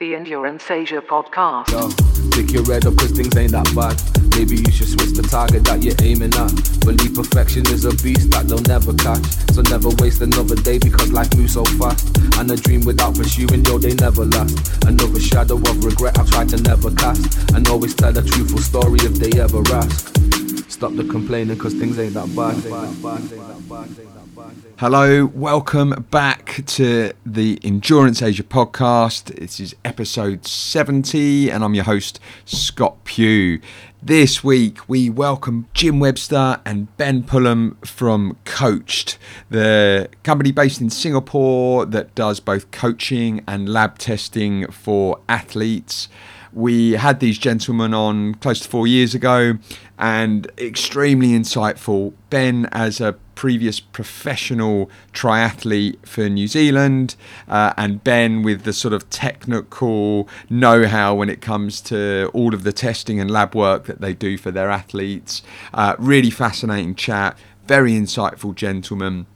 The Endurance Asia podcast. Yo, pick your head up cause things ain't that bad. Maybe you should switch the target that you're aiming at. Believe perfection is a beast that they'll never catch. So never waste another day because life moves so fast. And a dream without pursuing, yo, they never last. Another shadow of regret I try to never cast. And always tell a truthful story if they ever ask. Stop the complaining cause things ain't that bad. Hello, welcome back to the Endurance Asia podcast. This is episode 70, and I'm your host, Scott Pugh. This week, we welcome Jim Webster and Ben Pulham from Coached, the company based in Singapore that does both coaching and lab testing for athletes. We had these gentlemen on close to four years ago and extremely insightful. Ben, as a previous professional triathlete for New Zealand, uh, and Ben with the sort of technical know how when it comes to all of the testing and lab work that they do for their athletes. Uh, really fascinating chat, very insightful gentleman.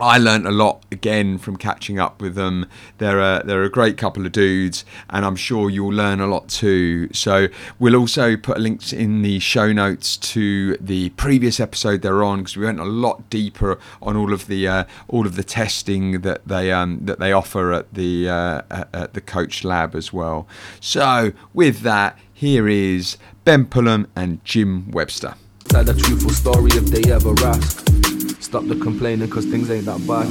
I learnt a lot again from catching up with them. They're a, they're a great couple of dudes, and I'm sure you'll learn a lot too. So we'll also put links in the show notes to the previous episode they're on because we went a lot deeper on all of the uh, all of the testing that they um, that they offer at the uh, at the Coach Lab as well. So with that, here is Ben Pulham and Jim Webster. A truthful story if they ever. Stop the complaining cause things ain't that bad.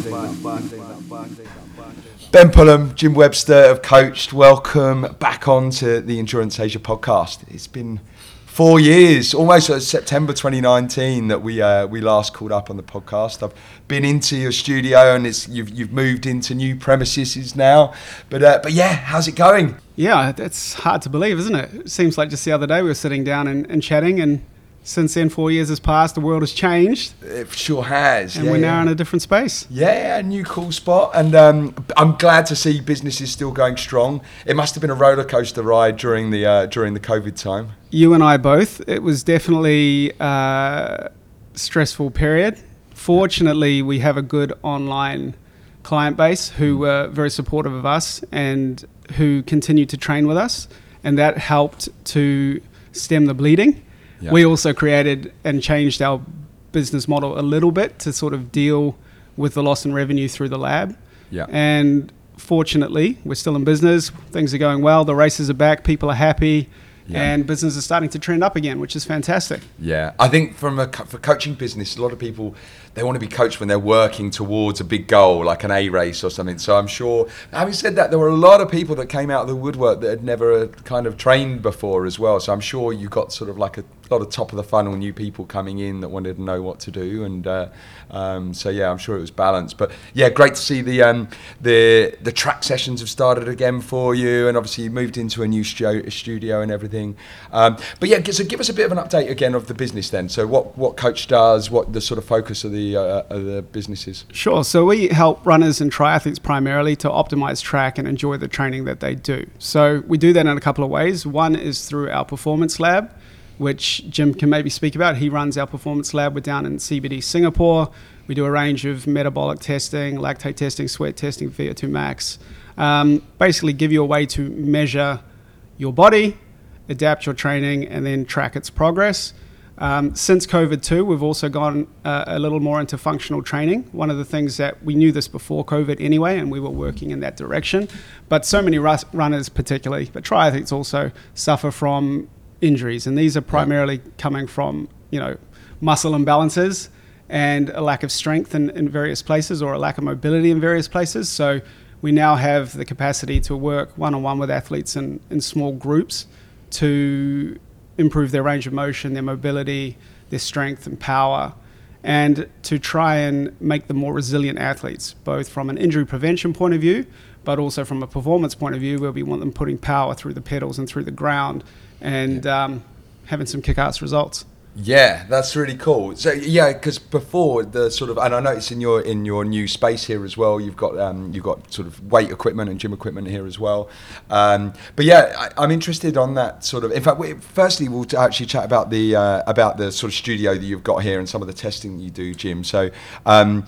Ben Pulham, Jim Webster have coached. Welcome back on to the Endurance Asia podcast. It's been four years, almost uh, September 2019 that we uh, we last called up on the podcast. I've been into your studio and it's you've you've moved into new premises now. But uh, but yeah, how's it going? Yeah, it's hard to believe, isn't it? It seems like just the other day we were sitting down and, and chatting and since then, four years has passed. The world has changed, It sure has. and yeah, we're now yeah. in a different space. Yeah, a new cool spot, and um, I'm glad to see businesses still going strong. It must have been a roller coaster ride during the uh, during the COVID time. You and I both. It was definitely a stressful period. Fortunately, we have a good online client base who were very supportive of us and who continued to train with us, and that helped to stem the bleeding. Yeah. We also created and changed our business model a little bit to sort of deal with the loss in revenue through the lab. Yeah. And fortunately, we're still in business. Things are going well. The races are back. People are happy. Yeah. And business is starting to trend up again, which is fantastic. Yeah, I think from a for coaching business, a lot of people they want to be coached when they're working towards a big goal, like an A race or something. So I'm sure. Having said that, there were a lot of people that came out of the woodwork that had never uh, kind of trained before as well. So I'm sure you got sort of like a lot of top of the funnel new people coming in that wanted to know what to do, and uh, um, so yeah, I'm sure it was balanced. But yeah, great to see the um, the the track sessions have started again for you, and obviously you moved into a new stu- studio and everything. Um, but yeah, so give us a bit of an update again of the business then. So what what coach does, what the sort of focus of the uh, of the business is. Sure. So we help runners and triathletes primarily to optimize track and enjoy the training that they do. So we do that in a couple of ways. One is through our performance lab, which Jim can maybe speak about. He runs our performance lab. We're down in CBD, Singapore. We do a range of metabolic testing, lactate testing, sweat testing, VO2 max. Um, basically, give you a way to measure your body, adapt your training, and then track its progress. Um, since COVID too, we've also gone uh, a little more into functional training. One of the things that we knew this before COVID anyway, and we were working in that direction. But so many runners, particularly, but triathletes also suffer from injuries, and these are primarily coming from you know muscle imbalances and a lack of strength in, in various places or a lack of mobility in various places. So we now have the capacity to work one on one with athletes in, in small groups to improve their range of motion, their mobility, their strength and power, and to try and make them more resilient athletes, both from an injury prevention point of view, but also from a performance point of view, where we want them putting power through the pedals and through the ground and um, having some kick ass results. Yeah, that's really cool. So yeah, because before the sort of, and I noticed in your in your new space here as well, you've got um, you've got sort of weight equipment and gym equipment here as well. Um, but yeah, I, I'm interested on that sort of. In fact, we, firstly, we'll actually chat about the uh, about the sort of studio that you've got here and some of the testing you do, Jim. So. Um,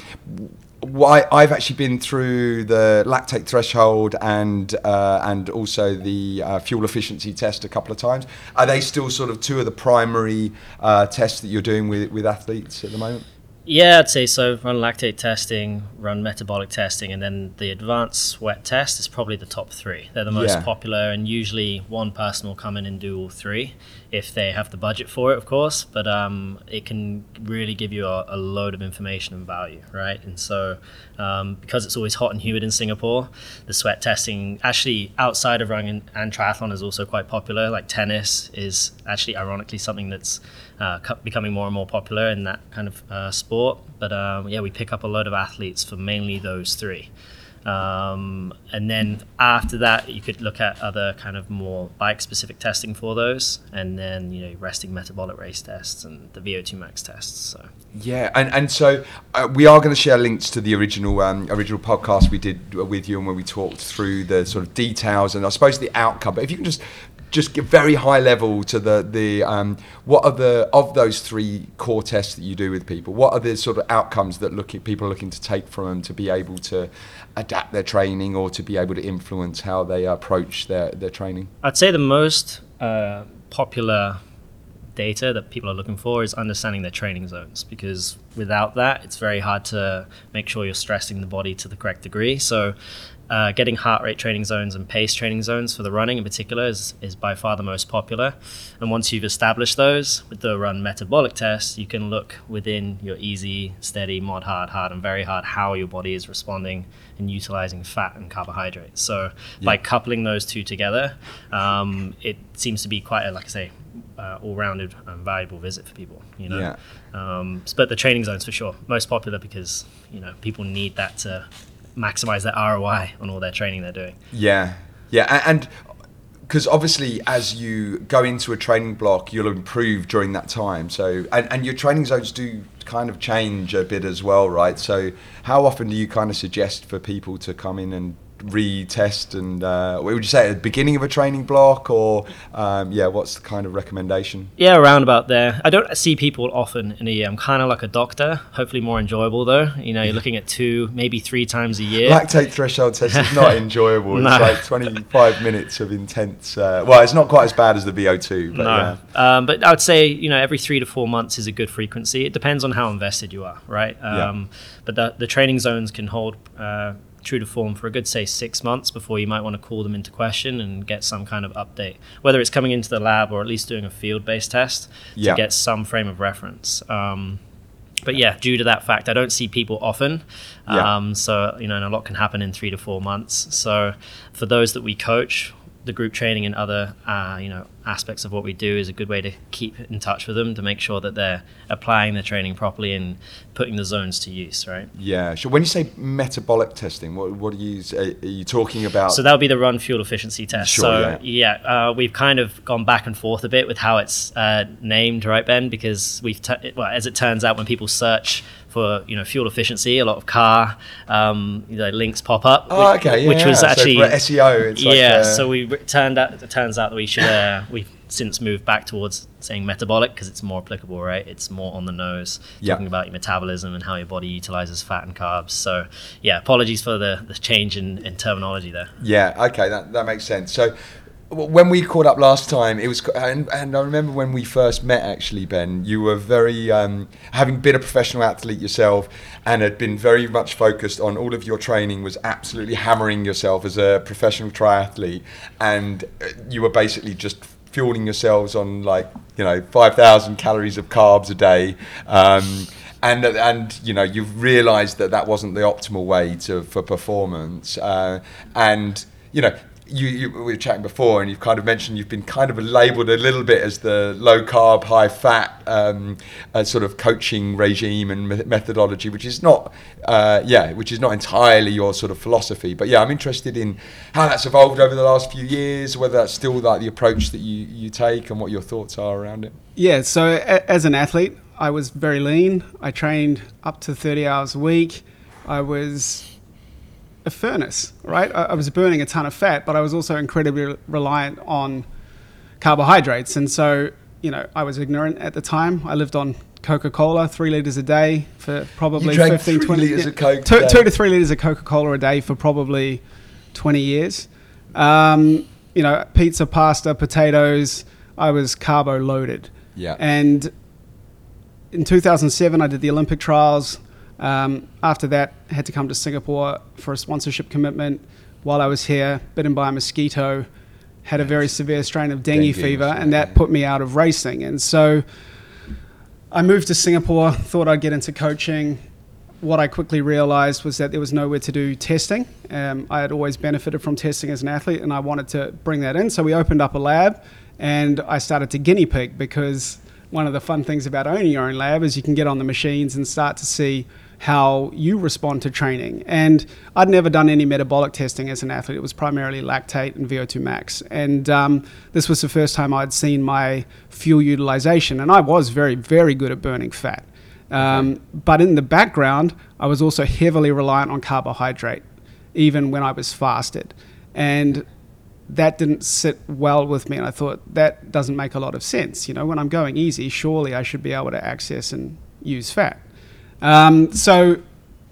why I've actually been through the lactate threshold and uh, and also the uh, fuel efficiency test a couple of times. Are they still sort of two of the primary uh, tests that you're doing with with athletes at the moment? Yeah, I'd say so. Run lactate testing, run metabolic testing, and then the advanced sweat test is probably the top three. They're the most Yeah. popular, and usually one person will come in and do all three if they have the budget for it, of course. But um, it can really give you a, a load of information and value, right? And so, um, because it's always hot and humid in Singapore, the sweat testing actually outside of running and triathlon is also quite popular. Like tennis is actually ironically something that's uh, becoming more and more popular in that kind of uh, sport. But um, yeah, we pick up a load of athletes for mainly those three. Um, and then after that, you could look at other kind of more bike specific testing for those, and then you know resting metabolic rate tests and the VO2 max tests. So Yeah, and and so uh, we are going to share links to the original um, original podcast we did with you, and where we talked through the sort of details and I suppose the outcome. But if you can just just give very high level to the the um, what are the of those three core tests that you do with people? What are the sort of outcomes that people are looking to take from them to be able to adapt their training or to be able to influence how they approach their their training? I'd say the most uh, popular data that people are looking for is understanding their training zones because without that, it's very hard to make sure you're stressing the body to the correct degree. So, uh, getting heart rate training zones and pace training zones for the running in particular is, is by far the most popular. And once you've established those with the run metabolic test, you can look within your easy, steady, mod hard, hard, and very hard how your body is responding and utilizing fat and carbohydrates. So by coupling those two together, um, it seems to be quite a, like I say, uh, all-rounded and valuable visit for people. You know, Yeah. um, but the training zones for sure most popular because you know people need that to maximize their ROI on all their training they're doing. Yeah, yeah, and because obviously, as you go into a training block, you'll improve during that time. So, and, and your training zones do kind of change a bit as well, right? So, how often do you kind of suggest for people to come in and retest? And uh, what would you say at the beginning of a training block, or um, yeah, what's the kind of recommendation? Yeah, around about there. I don't see people often in a year. I'm kind of like a doctor. Hopefully, more enjoyable though. You know, you're looking at two, maybe three times a year. Lactate threshold test is not enjoyable. It's like 25 minutes of intense. Uh, well, it's not quite as bad as the VO2, but yeah. Um, but I would say, you know, every three to four months is a good frequency. It depends on how invested you are, right? Yeah. Um, But the, the training zones can hold uh, true to form for a good, say, six months before you might want to call them into question and get some kind of update, whether it's coming into the lab or at least doing a field based test Yeah. to get some frame of reference. Um, but yeah, due to that fact, I don't see people often. Yeah. Um, so, you know, and a lot can happen in three to four months. So, for those that we coach, the group training and other, uh, you know, aspects of what we do is a good way to keep in touch with them to make sure that they're applying their training properly and putting the zones to use, right? Yeah, sure. When you say metabolic testing, what what are you are you talking about? So that would be the run fuel efficiency test. Sure, so yeah. uh, we've kind of gone back and forth a bit with how it's uh, named, right, Ben? Because we've, t- well, as it turns out, when people search for you know fuel efficiency, a lot of car um, you know, links pop up. oh, which, okay, yeah, which was yeah. actually so for SEO. It's like, yeah. uh, so we turned out it turns out that we should uh, we've since moved back towards saying metabolic because it's more applicable, right? It's more on the nose, Yeah. talking about your metabolism and how your body utilizes fat and carbs. So yeah, apologies for the, the change in, in terminology there. Yeah, okay, that, that makes sense. So when we caught up last time, it was, and, and I remember when we first met actually, Ben, you were very, um, having been a professional athlete yourself and had been very much focused on all of your training was absolutely hammering yourself as a professional triathlete. And uh, you were basically just fueling yourselves on like, you know, 5,000 calories of carbs a day. Um, and and you know you've realised that that wasn't the optimal way to for performance, uh, and you know. You, you, we were chatting before, and you've kind of mentioned you've been kind of labelled a little bit as the low carb, high fat um, uh, sort of coaching regime and me- methodology, which is not, uh, yeah, which is not entirely your sort of philosophy. But yeah, I'm interested in how that's evolved over the last few years, whether that's still like the approach that you, you take, and what your thoughts are around it. Yeah, so a- as an athlete, I was very lean. I trained up to 30 hours a week. I was a furnace, right? I, I was burning a ton of fat, but I was also incredibly reliant on carbohydrates. And so, you know, I was ignorant at the time. I lived on Coca Cola, three liters a day for probably drank 15, three 20 litres yeah, of Coke Two, two to three liters of Coca Cola a day for probably 20 years. Um, you know, pizza, pasta, potatoes. I was carbo loaded. Yeah. And in 2007, I did the Olympic trials. Um, after that, had to come to Singapore for a sponsorship commitment. While I was here, bitten by a mosquito, had a very severe strain of dengue, Dengue, fever, and that put me out of racing. And so I moved to Singapore, thought I'd get into coaching. What I quickly realized was that there was nowhere to do testing. Um, I had always benefited from testing as an athlete, and I wanted to bring that in. So we opened up a lab, and I started to guinea pig because one of the fun things about owning your own lab is you can get on the machines and start to see how you respond to training. And I'd never done any metabolic testing as an athlete. It was primarily lactate and VO2 max. And um, this was the first time I'd seen my fuel utilization. And I was very, very good at burning fat. Um, But in the background, I was also heavily reliant on carbohydrate, even when I was fasted. And that didn't sit well with me. And I thought, that doesn't make a lot of sense. You know, when I'm going easy, surely I should be able to access and use fat. Um, so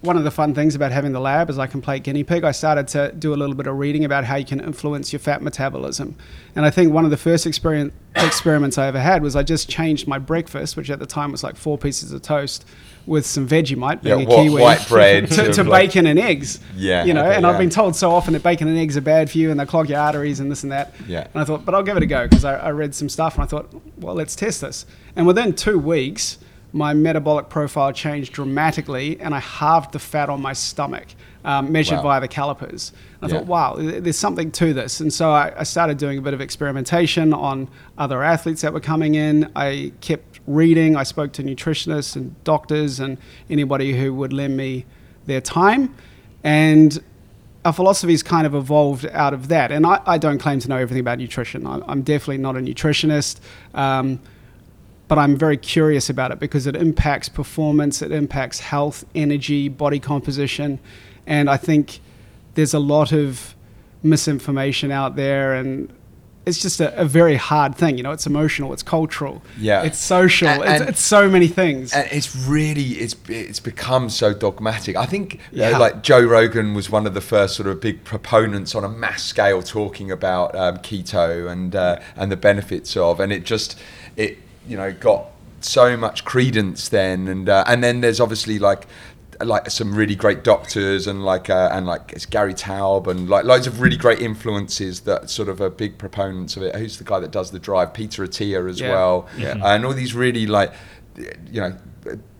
one of the fun things about having the lab is I can play guinea pig. I started to do a little bit of reading about how you can influence your fat metabolism. And I think one of the first experiments I ever had was I just changed my breakfast, which at the time was like four pieces of toast with some Vegemite, being Yeah, a what, Kiwi, white bread to, to like- bacon and eggs. Yeah, You know, okay, and I've been told so often that bacon and eggs are bad for you and they clog your arteries and this and that. Yeah. And I thought, but I'll give it a go because I, I read some stuff and I thought, well, let's test this. And within two weeks, my metabolic profile changed dramatically and I halved the fat on my stomach, um, measured Wow. via the calipers. I Yeah. thought, wow, there's something to this. And so I, I started doing a bit of experimentation on other athletes that were coming in. I kept reading. I spoke to nutritionists and doctors and anybody who would lend me their time. And our philosophy's kind of evolved out of that. And I, I don't claim to know everything about nutrition. I, I'm definitely not a nutritionist. Um, but I'm very curious about it because it impacts performance, it impacts health, energy, body composition, and I think there's a lot of misinformation out there, and it's just a, a very hard thing. You know, it's emotional, it's cultural, Yeah. it's social, And- it's, and- it's so many things. and it's really it's it's become so dogmatic. I think know, like Joe Rogan was one of the first sort of big proponents on a mass scale talking about um, keto and uh, and the benefits of, and it just it you know got so much credence then, and uh, and then there's obviously like like some really great doctors and like uh, and like it's Gary Taubes and like loads of really great influences that sort of are big proponents of it. Who's the guy that does the drive? Peter Attia as Yeah. well, Yeah. and all these really like you know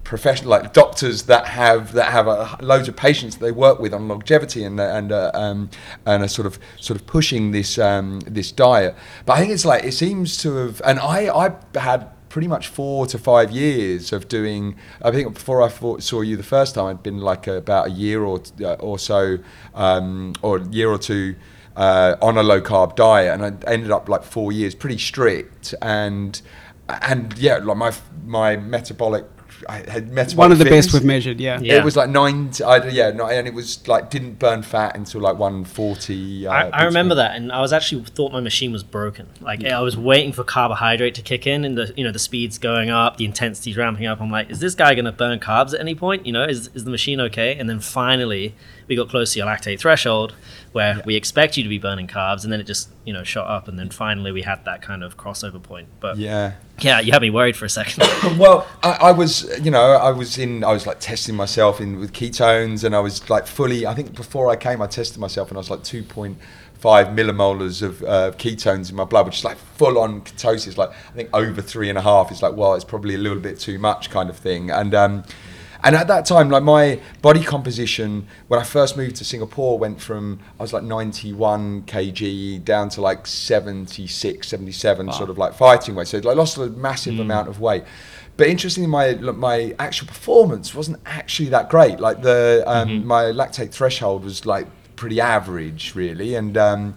professional like doctors that have that have uh, loads of patients that they work with on longevity and uh, and uh, um, and are sort of sort of pushing this um, this diet. But I think it's like it seems to have, and I I had pretty much four to five years of doing. I think before I saw you the first time, I'd been like about a year or uh, or so, um, or a year or two. Uh, on a low carb diet, and I ended up like four years, pretty strict, and and yeah, like my my metabolic, I had metabolic. One of the fitness. best we've measured, yeah. Yeah. It was like nine, I, yeah, no, and it was like didn't burn fat until like one forty. Uh, I, I remember that, and I was actually thought my machine was broken. Like I was waiting for carbohydrate to kick in, and the you know the speed's going up, the intensity's ramping up. I'm like, is this guy going to burn carbs at any point? You know, is is the machine okay? And then finally, we got close to your lactate threshold, where we expect you to be burning carbs, and then it just you know shot up, and then finally we had that kind of crossover point. But yeah, Yeah. you had me worried for a second. Well, I, I was, you know, I was in, I was like testing myself in with ketones, and I was like fully. I think before I came, I tested myself, and I was like two point five millimolars of uh, ketones in my blood, which is like full on ketosis. Like I think over three and a half is like, well, it's probably a little bit too much, kind of thing. And um, and at that time, like my body composition, when I first moved to Singapore, went from I was like 91 kg down to like 76, 77, sort of like fighting weight. So I lost a massive amount of weight. But interestingly, my my actual performance wasn't actually that great. Like the um, my lactate threshold was like pretty average, really, and. Um,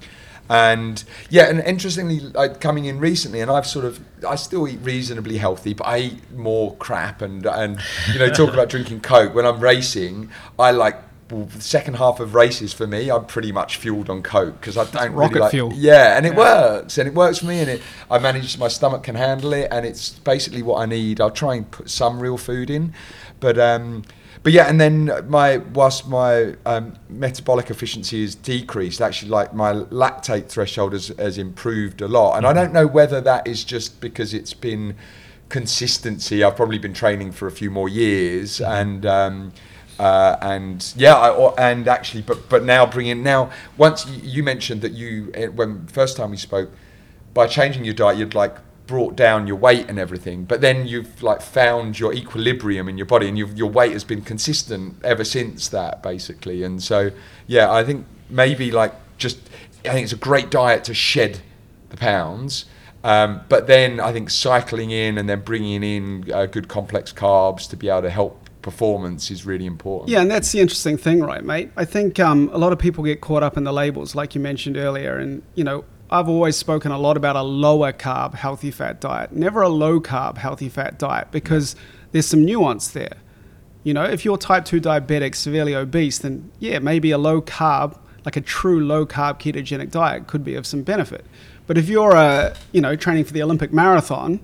and yeah, and interestingly, like coming in recently, and I've sort of, I still eat reasonably healthy, but I eat more crap, and and you know, talk about drinking coke when I'm racing. I like well, the second half of races for me, I'm pretty much fueled on coke because I don't rocket really like, fuel. Yeah, and it Yeah. works, and it works for me, and it I manage my stomach can handle it, and it's basically what I need. I'll try and put some real food in, but um, but yeah, and then my whilst my um, metabolic efficiency is decreased, actually, like my lactate threshold has, has improved a lot, and I don't know whether that is just because it's been consistency. I've probably been training for a few more years, and um, uh, and yeah, I, or, and actually, but but now bringing in, now once you, mentioned that you eh, when first time we spoke, by changing your diet, you'd like brought down your weight and everything, but then you've like found your equilibrium in your body, and you your weight has been consistent ever since that, basically. And so, yeah, I think maybe like just I think it's a great diet to shed the pounds. Um, but then I think cycling in and then bringing in uh, good complex carbs to be able to help performance is really important. Yeah, and that's the interesting thing, right, mate? I think um, a lot of people get caught up in the labels, like you mentioned earlier. And, you know, I've always spoken a lot about a lower carb, healthy fat diet, never a low carb, healthy fat diet, because there's some nuance there. You know, if you're type 2 diabetic, severely obese, then yeah, maybe a low carb, like a true low carb ketogenic diet could be of some benefit. But if you're, uh, you know, training for the Olympic marathon,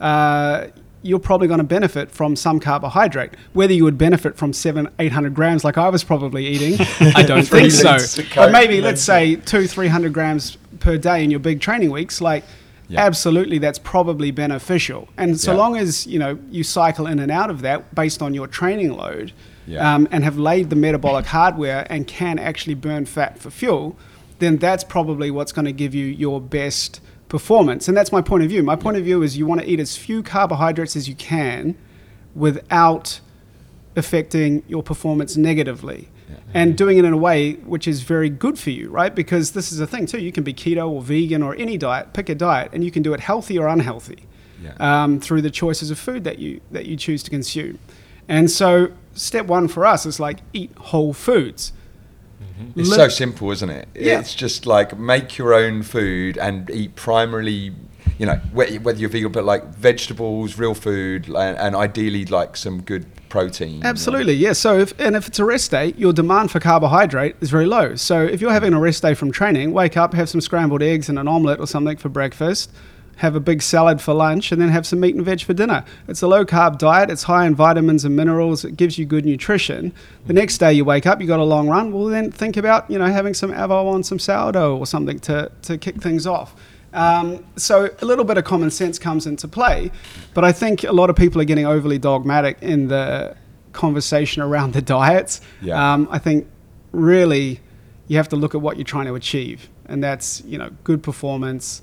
uh, you're probably going to benefit from some carbohydrate. Whether you would benefit from seven, eight hundred grams like I was probably eating, I don't think so. But maybe let's say two, three hundred grams per day in your big training weeks, like. Yeah. Absolutely, that's probably beneficial. And so Yeah. long as you know you cycle in and out of that based on your training load, Yeah. um, and have laid the metabolic hardware and can actually burn fat for fuel, then that's probably what's going to give you your best performance. And that's my point of view. My point of view is you want to eat as few carbohydrates as you can without affecting your performance negatively. And doing it in a way which is very good for you, right? Because this is a thing too. You can be keto or vegan or any diet, pick a diet, and you can do it healthy or unhealthy Yeah. um, through the choices of food that you that you choose to consume. And so, step one for us is like eat whole foods. Mm-hmm. It's Li- so simple, isn't it? Yeah. It's just like make your own food and eat primarily, you know, whether you're vegan, but like vegetables, real food, and, and ideally like some good protein. Absolutely, yeah. So, if and if it's a rest day, your demand for carbohydrate is very low. So, if you're having a rest day from training, wake up, have some scrambled eggs and an omelette or something for breakfast, have a big salad for lunch, and then have some meat and veg for dinner. It's a low carb diet. It's high in vitamins and minerals. It gives you good nutrition. The next day you wake up, you got a long run. Well, then think about you know having some avo on some sourdough or something to to kick things off. Um, so a little bit of common sense comes into play, but I think a lot of people are getting overly dogmatic in the conversation around the diets. Yeah. Um, I think really you have to look at what you're trying to achieve, and that's you know good performance,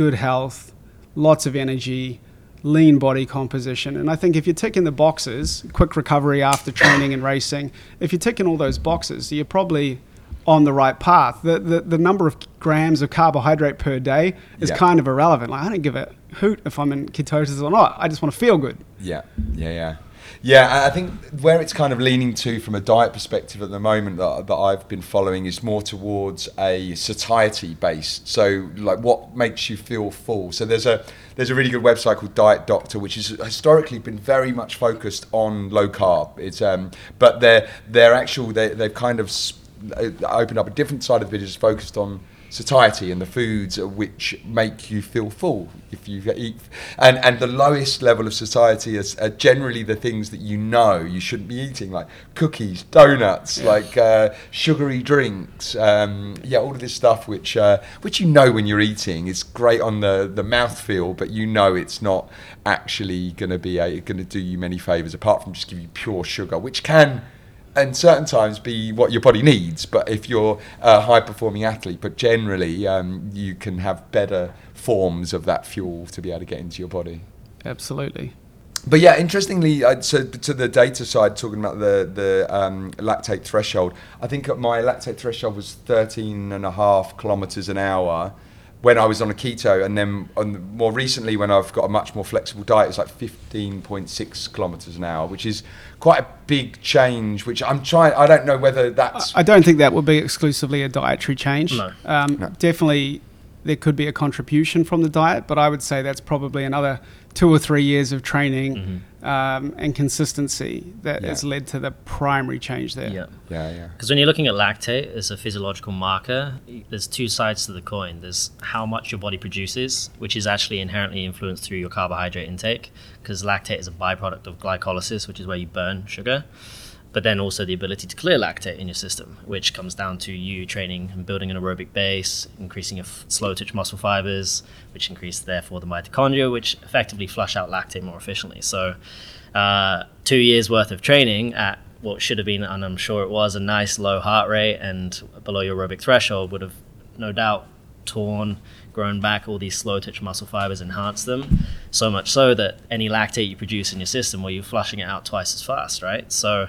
good health, lots of energy, lean body composition. And I think if you're ticking the boxes, quick recovery after training and racing, if you're ticking all those boxes, you're probably on the right path. The, the, the number of grams of carbohydrate per day is Yeah. kind of irrelevant. Like, I don't give a hoot if I'm in ketosis or not. I just want to feel good. Yeah, yeah, yeah. Yeah, I- think where it's kind of leaning to from a diet perspective at the moment that, that I've been following is more towards a satiety based. So, like, what makes you feel full? So, there's a there's a really good website called Diet Doctor, which has historically been very much focused on low carb. It's um, but they're they're actual they they've kind of s- uh, opened up a different side of the business focused on satiety and the foods which make you feel full if you eat. And and the lowest level of satiety is are generally the things that you know you shouldn't be eating like cookies donuts like uh, sugary drinks um, yeah all of this stuff which uh, which you know when you're eating is great on the the mouthfeel but you know it's not actually going to be going to do you many favors apart from just give you pure sugar which can and certain times be what your body needs. But if you're a high performing athlete, but generally um, you can have better forms of that fuel to be able to get into your body. Absolutely. But yeah, interestingly, uh, so to the data side, talking about the the um, lactate threshold, I think my lactate threshold was 13 and a half kilometers an hour when I was on a keto, and then on more recently when I've got a much more flexible diet, it's like 15.6 kilometers an hour, which is quite a big change. Which I'm trying. I don't know whether that's I don't think that would be exclusively a dietary change. No. Um, No. Definitely, there could be a contribution from the diet, but I would say that's probably another two or three years of training um, and consistency that Yeah. has led to the primary change there. Yeah. Yeah, yeah. Because when you're looking at lactate as a physiological marker, there's two sides to the coin. There's how much your body produces, which is actually inherently influenced through your carbohydrate intake, because lactate is a byproduct of glycolysis, which is where you burn sugar. But then also the ability to clear lactate in your system, which comes down to you training and building an aerobic base, increasing your f- slow twitch muscle fibers, which increase therefore the mitochondria, which effectively flush out lactate more efficiently. So, uh, two years worth of training at what should have been, and I'm sure it was, a nice low heart rate and below your aerobic threshold would have no doubt torn, grown back all these slow twitch muscle fibers, enhanced them, so much so that any lactate you produce in your system, well, you're flushing it out twice as fast, right? So,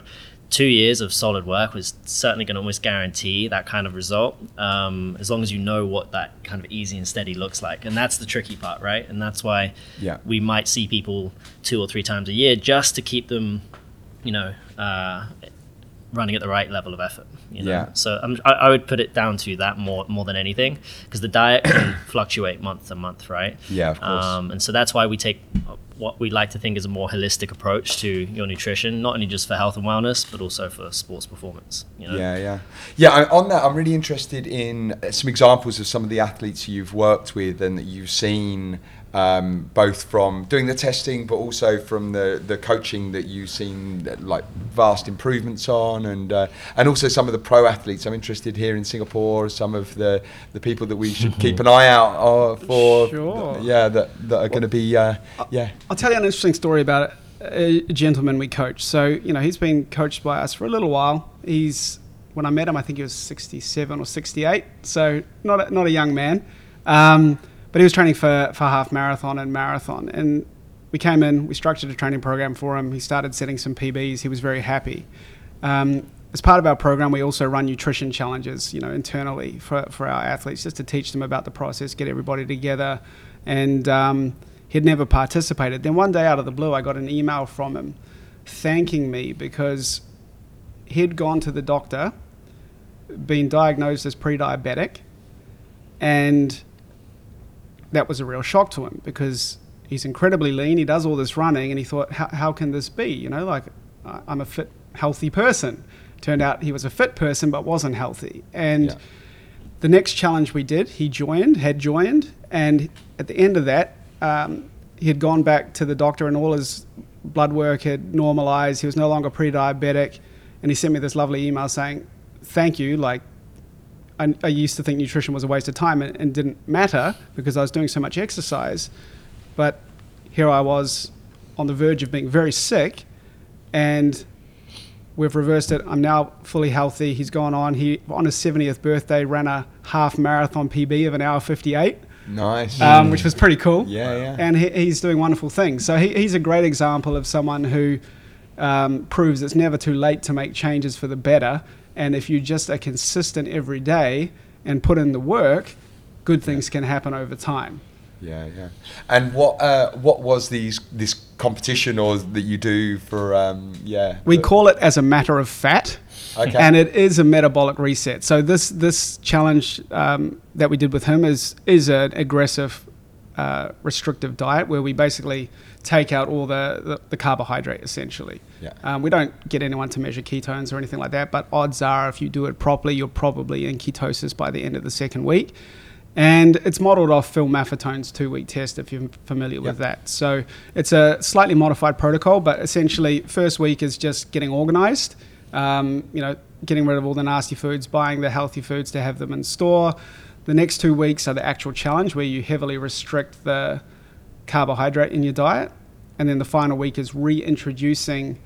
two years of solid work was certainly going to almost guarantee that kind of result, um, as long as you know what that kind of easy and steady looks like. And that's the tricky part, right? And that's why Yeah. we might see people two or three times a year just to keep them, you know, uh, running at the right level of effort. You know? Yeah. So I'm, I, I would put it down to that more more than anything, because the diet can fluctuate month to month, right? Yeah, of course. Um, and so that's why we take what we like to think is a more holistic approach to your nutrition, not only just for health and wellness, but also for sports performance. You know? Yeah, yeah, yeah. I, on that, I'm really interested in some examples of some of the athletes you've worked with and that you've seen, um, both from doing the testing, but also from the, the coaching that you've seen, like vast improvements on, and uh, and also some of the pro athletes. I'm interested here in Singapore, some of the the people that we should keep an eye out uh, for. Sure. Yeah, that that are going to be. Uh, yeah. I'll tell you an interesting story about a, a gentleman we coach. So, you know, he's been coached by us for a little while. He's, when I met him, I think he was 67 or 68. So, not a, not a young man. Um, but he was training for, for half marathon and marathon. And we came in, we structured a training program for him. He started setting some PBs. He was very happy. Um, as part of our program, we also run nutrition challenges, you know, internally for, for our athletes, just to teach them about the process, get everybody together. And um, he'd never participated. Then one day, out of the blue, I got an email from him thanking me because he'd gone to the doctor, been diagnosed as pre-diabetic, and that was a real shock to him because he's incredibly lean. He does all this running, and he thought, how, how can this be? You know, like I'm a fit, healthy person. Turned out he was a fit person, but wasn't healthy. And Yeah. the next challenge we did, he joined, had joined, and at the end of that, um, he had gone back to the doctor, and all his blood work had normalized. He was no longer pre-diabetic, and he sent me this lovely email saying, "Thank you, like." I, I used to think nutrition was a waste of time and, and didn't matter because I was doing so much exercise. But here I was on the verge of being very sick, and we've reversed it. I'm now fully healthy. He's gone on. He on his 70th birthday ran a half marathon PB of an hour 58, Nice. um, which was pretty cool. Yeah, yeah. And he, he's doing wonderful things. So he, he's a great example of someone who um, proves it's never too late to make changes for the better. And if you just are consistent every day and put in the work, good things can happen over time. Yeah, yeah. And what uh, what was these this competition or that you do for um, yeah? We call it as a matter of fat. Okay. And it is a metabolic reset. So this this challenge um, that we did with him is is an aggressive, uh, restrictive diet where we basically take out all the, the, the carbohydrate essentially. Yeah. Um, we don't get anyone to measure ketones or anything like that, but odds are if you do it properly, you're probably in ketosis by the end of the second week. And it's modeled off Phil Maffetone's two week test, if you're familiar with that. So it's a slightly modified protocol, but essentially, first week is just getting organized, um, you know, getting rid of all the nasty foods, buying the healthy foods to have them in store. The next two weeks are the actual challenge where you heavily restrict the carbohydrate in your diet. And then the final week is reintroducing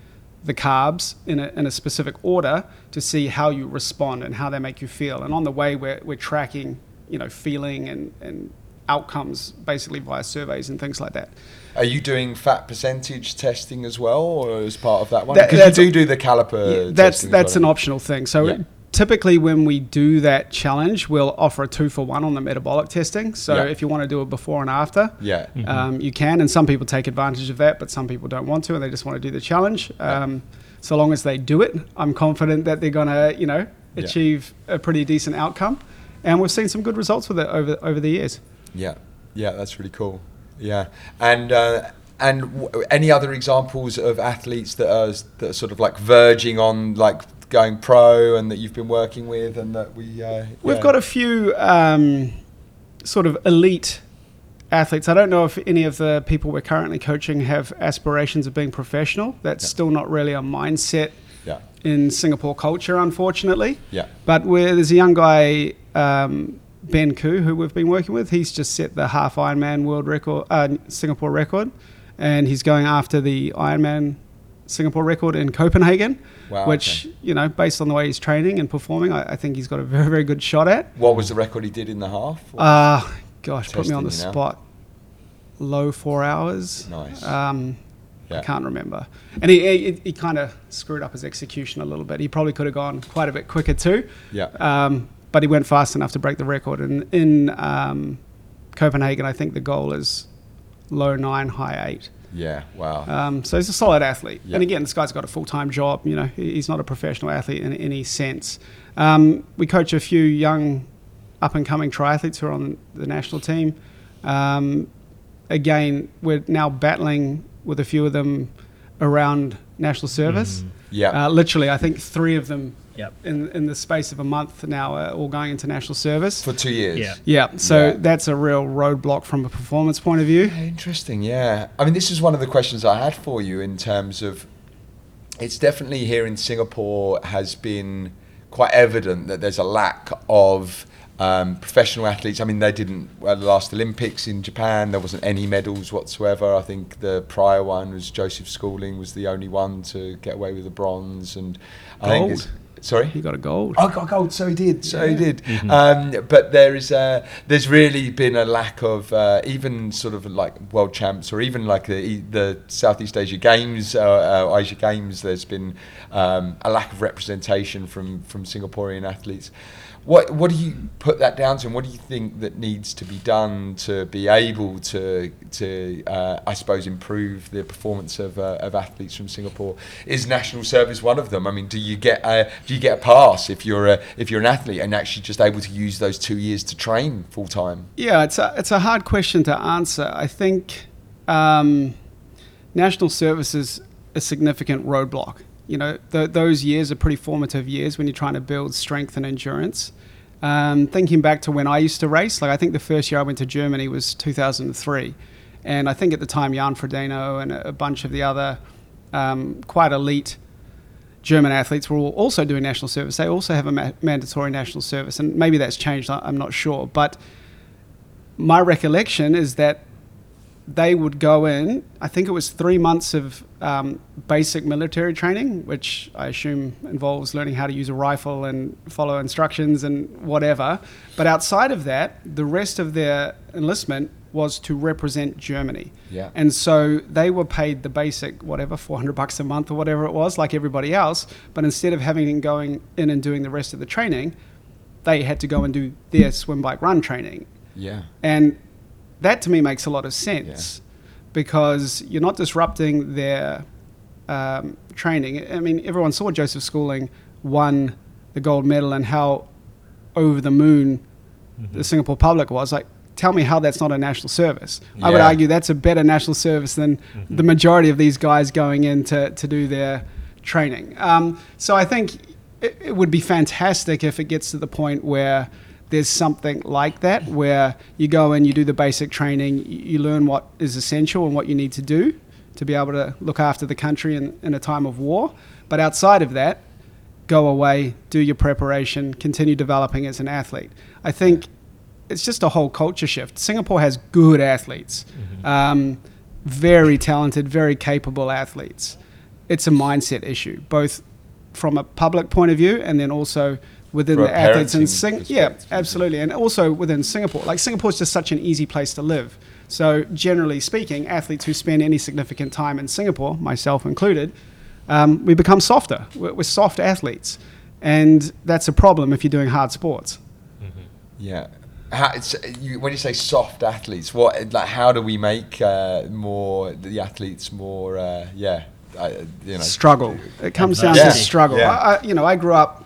the carbs in a, in a specific order to see how you respond and how they make you feel. And on the way, we're, we're tracking, you know, feeling and, and outcomes basically via surveys and things like that. Are you doing fat percentage testing as well, or as part of that one? That- Because that's- you do do the caliper. Yeah, that's testing that's well. an optional thing. So Yeah. Typically, when we do that challenge, we'll offer a two for one on the metabolic testing. So Yeah. if you want to do it before and after, Yeah. um, you can. And some people take advantage of that, but some people don't want to, and they just want to do the challenge. Um, so long as they do it, I'm confident that they're going to, you know, Yeah. achieve a pretty decent outcome. and we've seen some good results with it over over the years. Yeah, yeah, that's really cool. Yeah, and uh, and w- any other examples of athletes that are that are sort of like verging on like going pro and that you've been working with and that we uh, We've yeah. got a few um, sort of elite athletes. I don't know if any of the people we're currently coaching have aspirations of being professional. That's Yeah. still not really a mindset yeah in Singapore culture, unfortunately. yeah But there's a young guy, um, Ben Koo, who we've been working with. He's just set the half Ironman world record, uh, Singapore record, and he's going after the Ironman Singapore record in Copenhagen. Wow, which okay. you know, based on the way he's training and performing, I, I think he's got a very very good shot at. What was the record he did in the half? Uh, gosh, put me on the Testing, you know? spot. Low four hours. Nice. Um, Yeah. I can't remember. And he, he, he kind of screwed up his execution a little bit. He probably could have gone quite a bit quicker too. Yeah. Um, but he went fast enough to break the record. And in um, Copenhagen, I think the goal is low nine, high eight. Yeah. Wow. Um, so he's a solid athlete. Yeah. And again, this guy's got a full time job. You know, he's not a professional athlete in any sense. Um, we coach a few young, up and coming triathletes who are on the national team. Um, again, we're now battling with a few of them around national service. yeah. Uh, literally, I think three of them Yep. in, in the space of a month now are all going into national service. For two years. Yeah. yeah, so Yeah. that's a real roadblock from a performance point of view. Interesting, yeah. I mean, this is one of the questions I had for you in terms of it's definitely here in Singapore has been quite evident that there's a lack of um, professional athletes. I mean, they didn't, well, the last Olympics in Japan, there wasn't any medals whatsoever. I think the prior one was Joseph Schooling was the only one to get away with the bronze. And I think Gold. it's- Sorry? He got a gold. I got a gold. So he did. So he Yeah. did. Um, but there is uh, there's really been a lack of uh, even sort of like world champs or even like the the Southeast Asia Games, uh, uh, Asia Games. There's been um, a lack of representation from from Singaporean athletes. What what do you put that down to, and what do you think that needs to be done to be able to to uh, I suppose improve the performance of uh, of athletes from Singapore? Is national service one of them? I mean, do you get a do you get a pass if you're a if you're an athlete and actually just able to use those two years to train full time? Yeah, it's a, it's a hard question to answer. I think um, national service is a significant roadblock. You know, th- those years are pretty formative years when you're trying to build strength and endurance. Um, thinking back to when I used to race, like I think the first year I went to Germany was 2003. And I think at the time, Jan Frodeno and a, bunch of the other um, quite elite German athletes were also doing national service. They also have a ma- mandatory national service, and maybe that's changed. I'm not sure, but my recollection is that they would go in. I think it was three months of um, basic military training, which I assume involves learning how to use a rifle and follow instructions and whatever. But outside of that, the rest of their enlistment was to represent Germany. Yeah. And so they were paid the basic, whatever, 400 bucks a month or whatever it was, like everybody else. But instead of having and going in and doing the rest of the training, they had to go and do their swim, bike, run training. Yeah. And that to me makes a lot of sense because you're not disrupting their um, training. I mean, everyone saw Joseph Schooling won the gold medal and how over the moon the Singapore public was. Like, tell me how that's not a national service. I would argue that's a better national service than the majority of these guys going in to, to do their training. Um, so I think it, it would be fantastic if it gets to the point where there's something like that where you go and you do the basic training, you learn what is essential and what you need to do to be able to look after the country in, in a time of war. But outside of that, go away, do your preparation, continue developing as an athlete. I think it's just a whole culture shift. Singapore has good athletes, um, very talented, very capable athletes. It's a mindset issue, both from a public point of view and then also within the athletes and Sing- yeah, absolutely, and also within Singapore. Like Singapore is just such an easy place to live. So generally speaking, athletes who spend any significant time in Singapore, myself included, um, we become softer. We're, we're soft athletes, and that's a problem if you're doing hard sports. Yeah. How, it's, you, when you say soft athletes, what like how do we make uh, more the athletes more? Uh, yeah, uh, you know, struggle. It comes down Yeah. to struggle. Yeah. I, I, you know, I grew up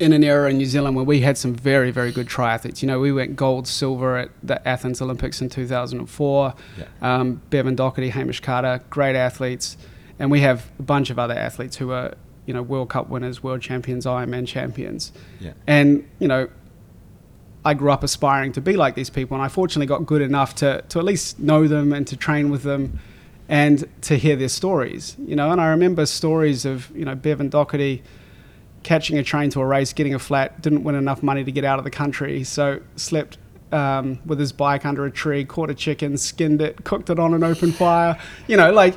in an era in New Zealand where we had some very, very good triathletes. You know, we went gold, silver at the Athens Olympics in 2004. Yeah. Um, Bevan Docherty, Hamish Carter, great athletes. And we have a bunch of other athletes who are, you know, World Cup winners, world champions, Ironman champions. Yeah. And, you know, I grew up aspiring to be like these people, and I fortunately got good enough to, to at least know them and to train with them and to hear their stories, you know. And I remember stories of, you know, Bevan Doherty catching a train to a race, getting a flat, didn't win enough money to get out of the country, so slept um, with his bike under a tree, caught a chicken, skinned it, cooked it on an open fire, you know, like,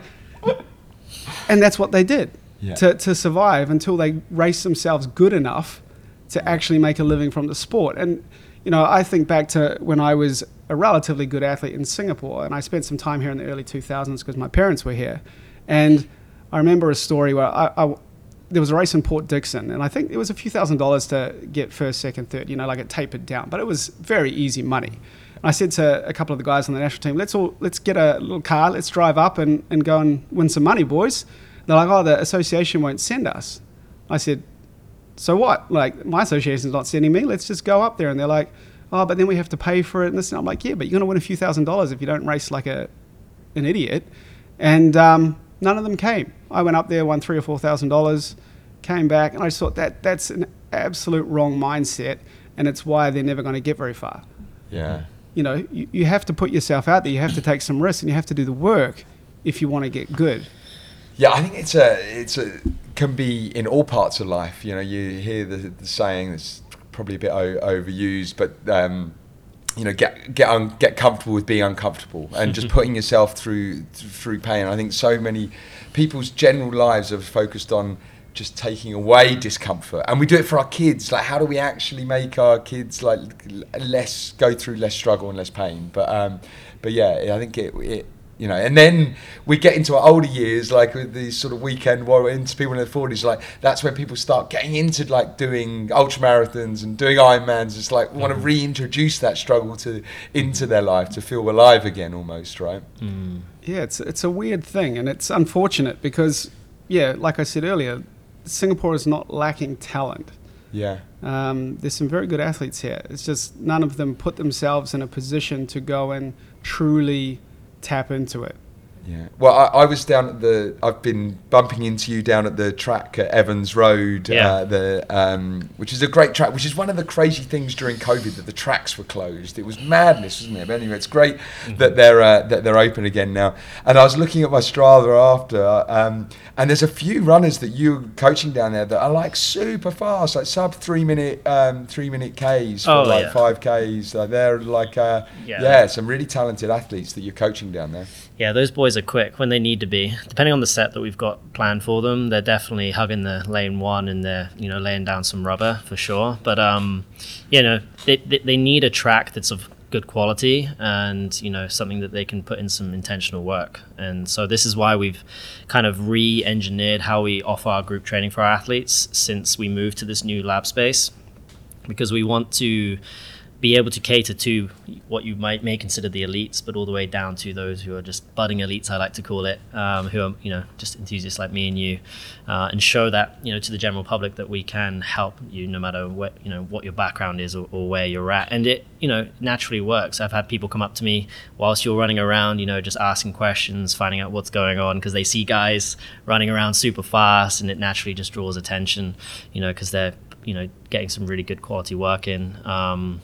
and that's what they did Yeah. to, to survive until they raced themselves good enough to actually make a living from the sport. And, you know, I think back to when I was a relatively good athlete in Singapore, and I spent some time here in the early 2000s because my parents were here. And I remember a story where I, I, there was a race in Port Dickson, and I think it was a few thousand dollars to get first, second, third, you know, like it tapered down, but it was very easy money. And I said to a couple of the guys on the national team, let's all, let's get a little car, let's drive up and, and go and win some money, boys. They're like, oh, the association won't send us. I said, so what? Like, my association's not sending me. Let's just go up there. And they're like, oh, but then we have to pay for it. And this. And I'm like, yeah, but you're to win a few thousand dollars if you don't race like a, an idiot. And um, none of them came. I went up there, won three or four thousand dollars, came back, and I just thought that that's an absolute wrong mindset, and it's why they're never going to get very far. Yeah. You know, you, you have to put yourself out there. You have to take some risks, and you have to do the work if you want to get good. Yeah, I think it's a it's a can be in all parts of life. You know, you hear the, the saying that's probably a bit o- overused, but um, you know, get get un- get comfortable with being uncomfortable and just putting yourself through through pain. I think so many people's general lives are focused on just taking away discomfort, and we do it for our kids. Like, how do we actually make our kids like less go through less struggle and less pain? But um, but yeah, I think it. it you know, and then we get into our older years, like with these sort of weekend warrior into people in their forties, like that's where people start getting into like doing ultra marathons and doing Ironmans. It's like want to reintroduce that struggle to into their life to feel alive again, almost, right? Yeah, it's it's a weird thing, and it's unfortunate because, yeah, like I said earlier, Singapore is not lacking talent. Yeah, Um, there's some very good athletes here. It's just none of them put themselves in a position to go and truly tap into it. Yeah. Well, I, I was down at the. I've been bumping into you down at the track at Evans Road, Yeah. uh, the um, which is a great track. Which is one of the crazy things during COVID that the tracks were closed. It was madness, wasn't it? But anyway, it's great that they're uh, that they're open again now. And I was looking at my Strava after, um, and there's a few runners that you're coaching down there that are like super fast, like sub three minute um, three minute Ks for Oh, like yeah. five Ks. Uh, they're like uh, Yeah. yeah, some really talented athletes that you're coaching down there. Yeah, those boys are quick when they need to be. Depending on the set that we've got planned for them, they're definitely hugging the lane one and they're you know laying down some rubber for sure. But um, you know they, they they need a track that's of good quality and you know something that they can put in some intentional work. And so this is why we've kind of re-engineered how we offer our group training for our athletes since we moved to this new lab space because we want to be able to cater to what you might may consider the elites, but all the way down to those who are just budding elites, I like to call it, um, who are you know just enthusiasts like me and you, uh, and show that you know to the general public that we can help you no matter what you know what your background is or, or where you're at, and it you know naturally works. I've had people come up to me whilst you're running around, you know, just asking questions, finding out what's going on because they see guys running around super fast, and it naturally just draws attention, you know, because they're you know getting some really good quality work in. Um,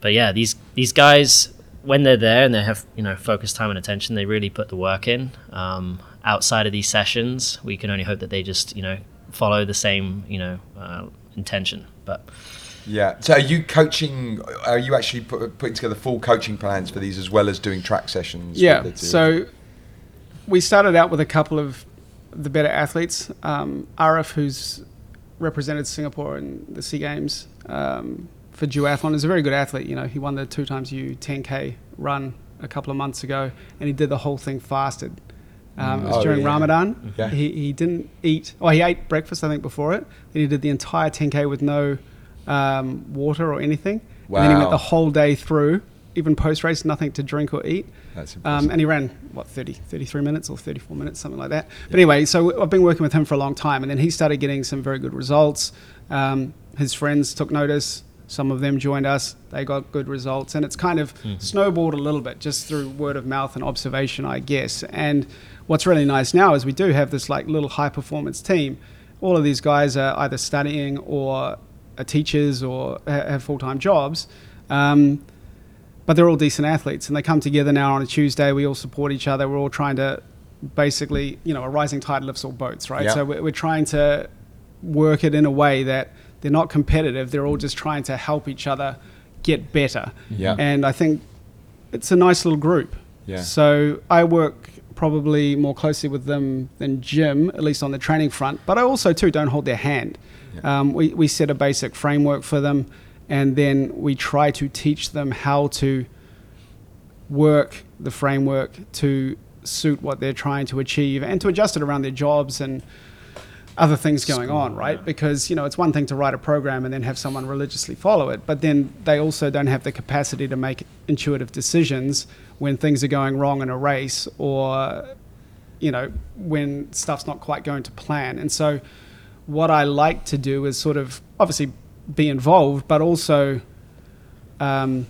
but yeah, these these guys when they're there and they have you know focused time and attention, they really put the work in. Um, outside of these sessions, we can only hope that they just you know follow the same you know uh, intention. But Yeah. So are you coaching? Are you actually put, putting together full coaching plans for these as well as doing track sessions? Yeah. with the two? So we started out with a couple of the better athletes. Um, Arif, who's represented Singapore in the Sea Games um, for duathlon, He's a very good athlete. You know, he won the 2XU 10k run a couple of months ago, and he did the whole thing fasted. Um, it was Oh, during yeah. Ramadan. Yeah. He, he didn't eat. Oh, he ate breakfast I think before it. Then he did the entire 10k with no um, water or anything. Wow. And then he went the whole day through even post race, nothing to drink or eat. That's Um, and he ran, what, 30, 33 minutes or 34 minutes, something like that. But anyway, so I've been working with him for a long time. And then he started getting some very good results. Um, his friends took notice. Some of them joined us. They got good results. And it's kind of snowballed a little bit just through word of mouth and observation, I guess. And what's really nice now is we do have this like little high performance team. All of these guys are either studying or are teachers or ha- have full time jobs. Um, but they're all decent athletes and they come together now on a Tuesday. We all support each other. We're all trying to basically, you know, a rising tide lifts all boats, right? Yeah. So we're, we're trying to work it in a way that they're not competitive. They're all just trying to help each other get better. Yeah. And I think it's a nice little group. Yeah. So I work probably more closely with them than Jim, at least on the training front. But I also too don't hold their hand. Yeah. Um, we we set a basic framework for them, and then we try to teach them how to work the framework to suit what they're trying to achieve and to adjust it around their jobs and other things going on, right? Because you know it's one thing to write a program and then have someone religiously follow it, but then they also don't have the capacity to make intuitive decisions when things are going wrong in a race or you know when stuff's not quite going to plan. And so what I like to do is sort of obviously be involved, but also um,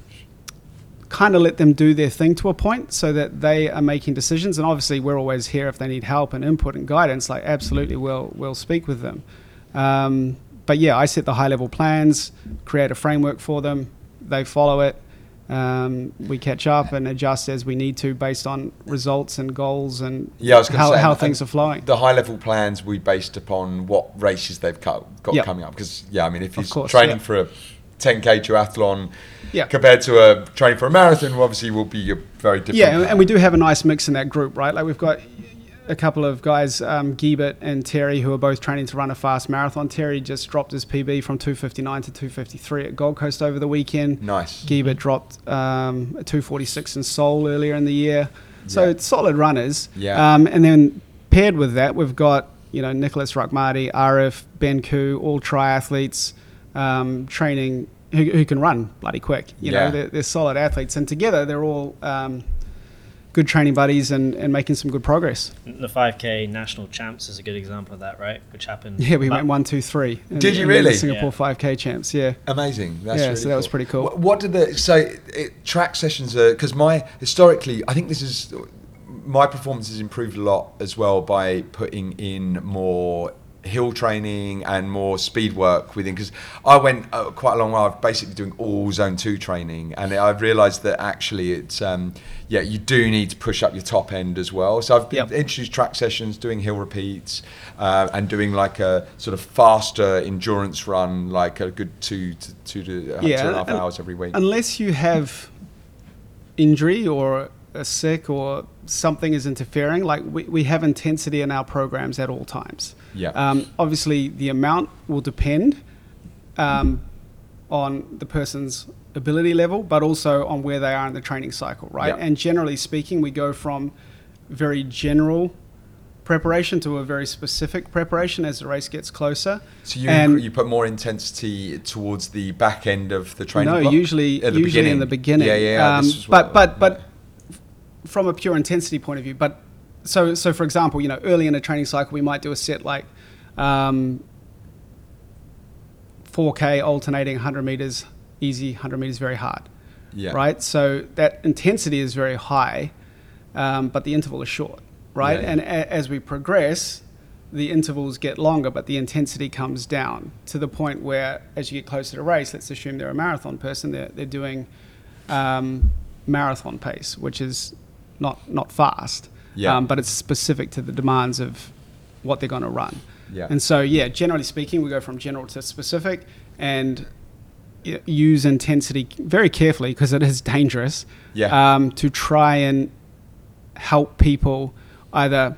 kind of let them do their thing to a point so that they are making decisions. And obviously, we're always here if they need help and input and guidance. Like, absolutely, we'll we'll speak with them. Um, but yeah, I set the high level plans, create a framework for them. They follow it. Um, we catch up and adjust as we need to based on results and goals and Yeah, how, say how and- things are flowing. The high level plans we based upon what races they've got, got Yep. coming up. Because yeah, I mean, if you're training yeah. for a 10k duathlon Yeah. compared to a training for a marathon, obviously will be a very different. Yeah, and, and we do have a nice mix in that group, right? Like we've got a couple of guys, um, Giebert and Terry, who are both training to run a fast marathon. Terry just dropped his PB from 259 to 253 at Gold Coast over the weekend. Nice. Giebert dropped um, 246 in Seoul earlier in the year. So Yeah. it's solid runners. Yeah. Um, and then paired with that, we've got you know Nicholas Rakmati, Arif, Ben Koo, all triathletes um, training who, who can run bloody quick. You Yeah. know, they're, they're solid athletes, and together they're all um, good training buddies and, and making some good progress. The 5K national champs is a good example of that, right? Which happened. Yeah, we went one, two, three. in- Did you in the really? Singapore Yeah. 5K champs, yeah. Amazing. That's Yeah, really so that was pretty cool. What, what did the so it, track sessions are because my historically I think this is my performance has improved a lot as well by putting in more hill training and more speed work within because I went uh, quite a long while basically doing all zone 2 training and I've realized that actually it's um, yeah you do need to push up your top end as well so I've Yep. introduced track sessions doing hill repeats uh, and doing like a sort of faster endurance run like a good two to two to uh, two and a half hours every week Unless you have injury or a sick or something is interfering, like we, we have intensity in our programs at all times. Yeah. Um, obviously, the amount will depend um, on the person's ability level, but also on where they are in the training cycle, right? Yeah. And generally speaking, we go from very general preparation to a very specific preparation as the race gets closer. so you and- you put more intensity towards the back end of the training no, block? usually At the usually in the beginning. yeah yeah Um, but but but from a pure intensity point of view. But so so for example, you know, early in a training cycle, we might do a set like um, 4K alternating 100 meters easy, 100 meters very hard. yeah Right. So that intensity is very high, um, but the interval is short. Right. Yeah. And a- as we progress. The intervals get longer, but the intensity comes down to the point where, as you get closer to race, let's assume they're a marathon person, they're, they're doing um, marathon pace, which is not not fast, Yeah. um, but it's specific to the demands of what they're going to run. Yeah. And so, yeah, generally speaking, we go from general to specific and use intensity very carefully because it is dangerous. Yeah. Um, to try and help people either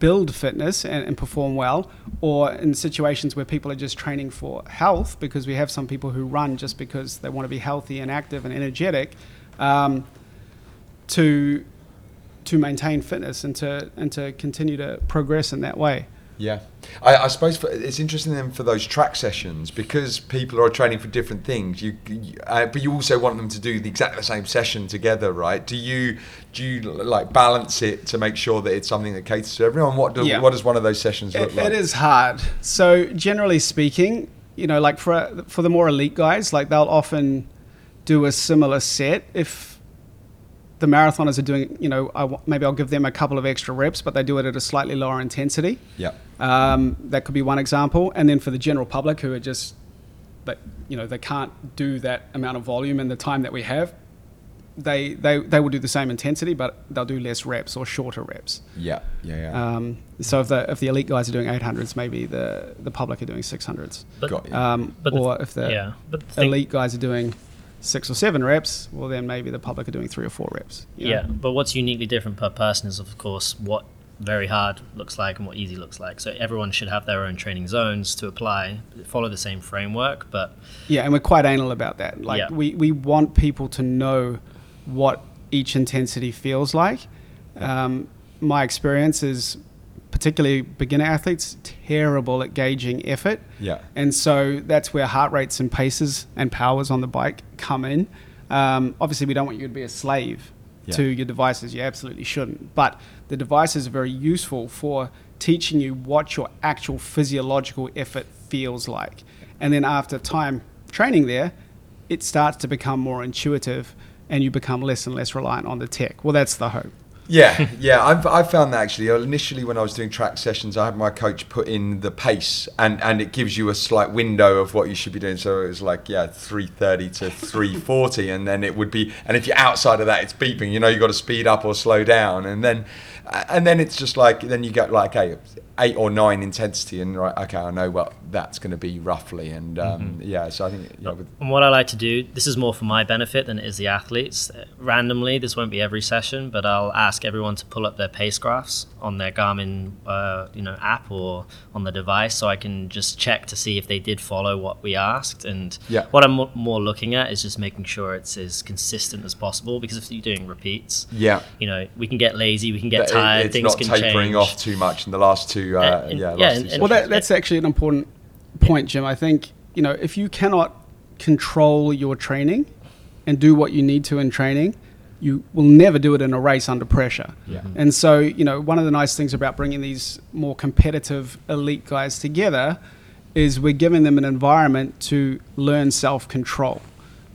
build fitness and, and perform well, or in situations where people are just training for health, because we have some people who run just because they want to be healthy and active and energetic, um, to to maintain fitness and to and to continue to progress in that way. Yeah, I, I suppose for, it's interesting then for those track sessions because people are training for different things. You, you uh, but you also want them to do the exact same session together, right? Do you do you like balance it to make sure that it's something that caters to everyone? What do, Yeah. what does one of those sessions look It, like? it is hard. So generally speaking, you know, like for for the more elite guys, like they'll often do a similar set. If the marathoners are doing, you know, I maybe I'll give them a couple of extra reps, but they do it at a slightly lower intensity. Yeah, Um, that could be one example. And then for the general public who are just, that you know, they can't do that amount of volume in the time that we have, they, they, they will do the same intensity, but they'll do less reps or shorter reps. yeah, yeah, yeah. Um, so if the if the elite guys are doing 800s, maybe the, the public are doing 600s. But, Got you. Um, But the- or if the yeah, but the thing- elite guys are doing six or seven reps, well then maybe the public are doing three or four reps. you know? Yeah, but what's uniquely different per person is, of course, what very hard looks like and what easy looks like. So everyone should have their own training zones to apply, follow the same framework, but Yeah, and we're quite anal about that. Like Yeah. we, we want people to know what each intensity feels like. Um, my experience is particularly beginner athletes terrible at gauging effort. Yeah. And so that's where heart rates and paces and powers on the bike come in. Um, obviously, we don't want you to be a slave Yeah. to your devices. You absolutely shouldn't. But the devices are very useful for teaching you what your actual physiological effort feels like. And then after time training there, it starts to become more intuitive and you become less and less reliant on the tech. Well, that's the hope. Yeah, yeah, I've, I found that actually. Uh, initially, when I was doing track sessions, I had my coach put in the pace, and, and it gives you a slight window of what you should be doing. So it was like, yeah, three thirty to three forty, and then it would be. And if you're outside of that, it's beeping. You know, you have got to speed up or slow down, and then, and then it's just like then you get like a eight or nine intensity, and right, okay, I know what that's going to be roughly, and um, yeah. So I think yeah, And what I like to do, this is more for my benefit than it is the athletes. Uh, Randomly, this won't be every session, but I'll ask everyone to pull up their pace graphs on their Garmin, uh, you know, app or on the device, so I can just check to see if they did follow what we asked. And Yeah. what I'm more looking at is just making sure it's as consistent as possible. Because if you're doing repeats, yeah. you know, we can get lazy, we can get That it- it's things not can tapering change. off too much in the last two. Uh, Uh, and- yeah, yeah, last and- two and- Well, that, that's actually an important point, Jim. I think you know if you cannot control your training and do what you need to in training, you will never do it in a race under pressure. Yeah. And so, you know, one of the nice things about bringing these more competitive elite guys together is we're giving them an environment to learn self-control,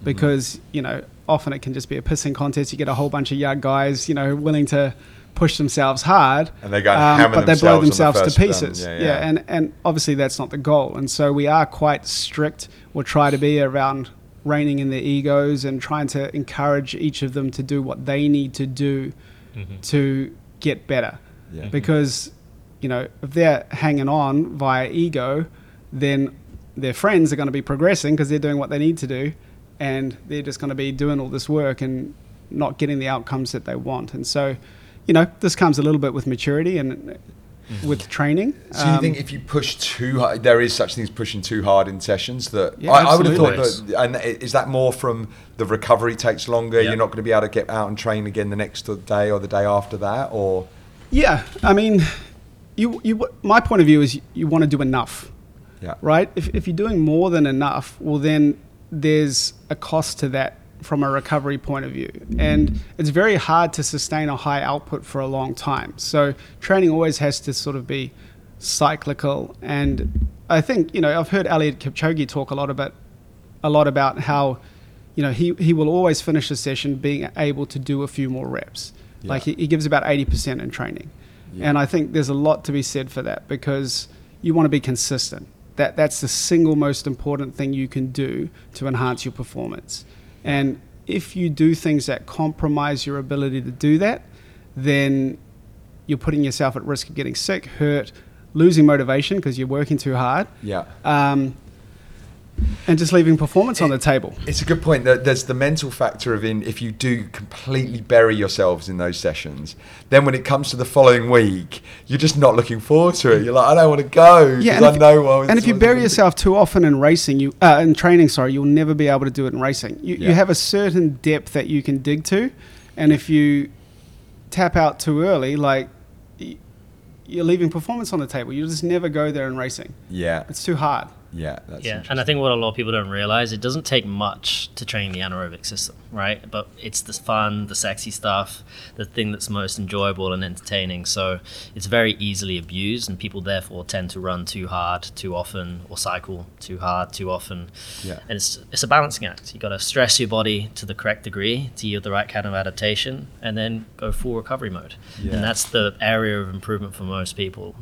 because you know often it can just be a pissing contest. You get a whole bunch of young guys, you know, willing to push themselves hard, um, And they go and hammer but they blow themselves the to pieces. Yeah, yeah, yeah. and and obviously that's not the goal. And so we are quite strict, or try to be around reining in their egos and trying to encourage each of them to do what they need to do to get better. Yeah. Because you know if they're hanging on via ego, then their friends are going to be progressing because they're doing what they need to do, and they're just going to be doing all this work and not getting the outcomes that they want. And so, you know, this comes a little bit with maturity and with training. So you Um, think if you push too hard, there is such things pushing too hard in sessions that Yeah, I, I would have thought that, and is that more from the recovery takes longer? Yeah. You're not going to be able to get out and train again the next day or the day after that, or Yeah, I mean, you you my point of view is you, you want to do enough, yeah, right? If if you're doing more than enough, well then there's a cost to that from a recovery point of view, and it's very hard to sustain a high output for a long time. So training always has to sort of be cyclical, and I think you know I've heard Eliud Kipchoge talk a lot about a lot about how you know he, he will always finish a session being able to do a few more reps. Like he, he gives about 80% in training. Yeah. and i think there's a lot to be said for that because you want to be consistent. That that's the single most important thing you can do to enhance your performance and if you do things that compromise your ability to do that then you're putting yourself at risk of getting sick hurt losing motivation because you're working too hard yeah. um, and just leaving performance on the table. It's a good point. That there's the mental factor of in if you do completely bury yourselves in those sessions, then when it comes to the following week, you're just not looking forward to it. You're like, I don't want to go because and I if, know. And if you bury yourself too often in racing, you uh, in training, sorry, you'll never be able to do it in racing. You, Yeah. you have a certain depth that you can dig to, and if you tap out too early, like you're leaving performance on the table. You'll just never go there in racing. Yeah, It's too hard. Yeah, that's yeah, and I think what a lot of people don't realize, it doesn't take much to train the anaerobic system, right? But it's the fun, the sexy stuff, the thing that's most enjoyable and entertaining. So it's very easily abused, and people therefore tend to run too hard too often or cycle too hard too often. Yeah. And it's it's a balancing act. You got to stress your body to the correct degree to yield the right kind of adaptation, and then go full recovery mode. Yeah. And that's the area of improvement for most people.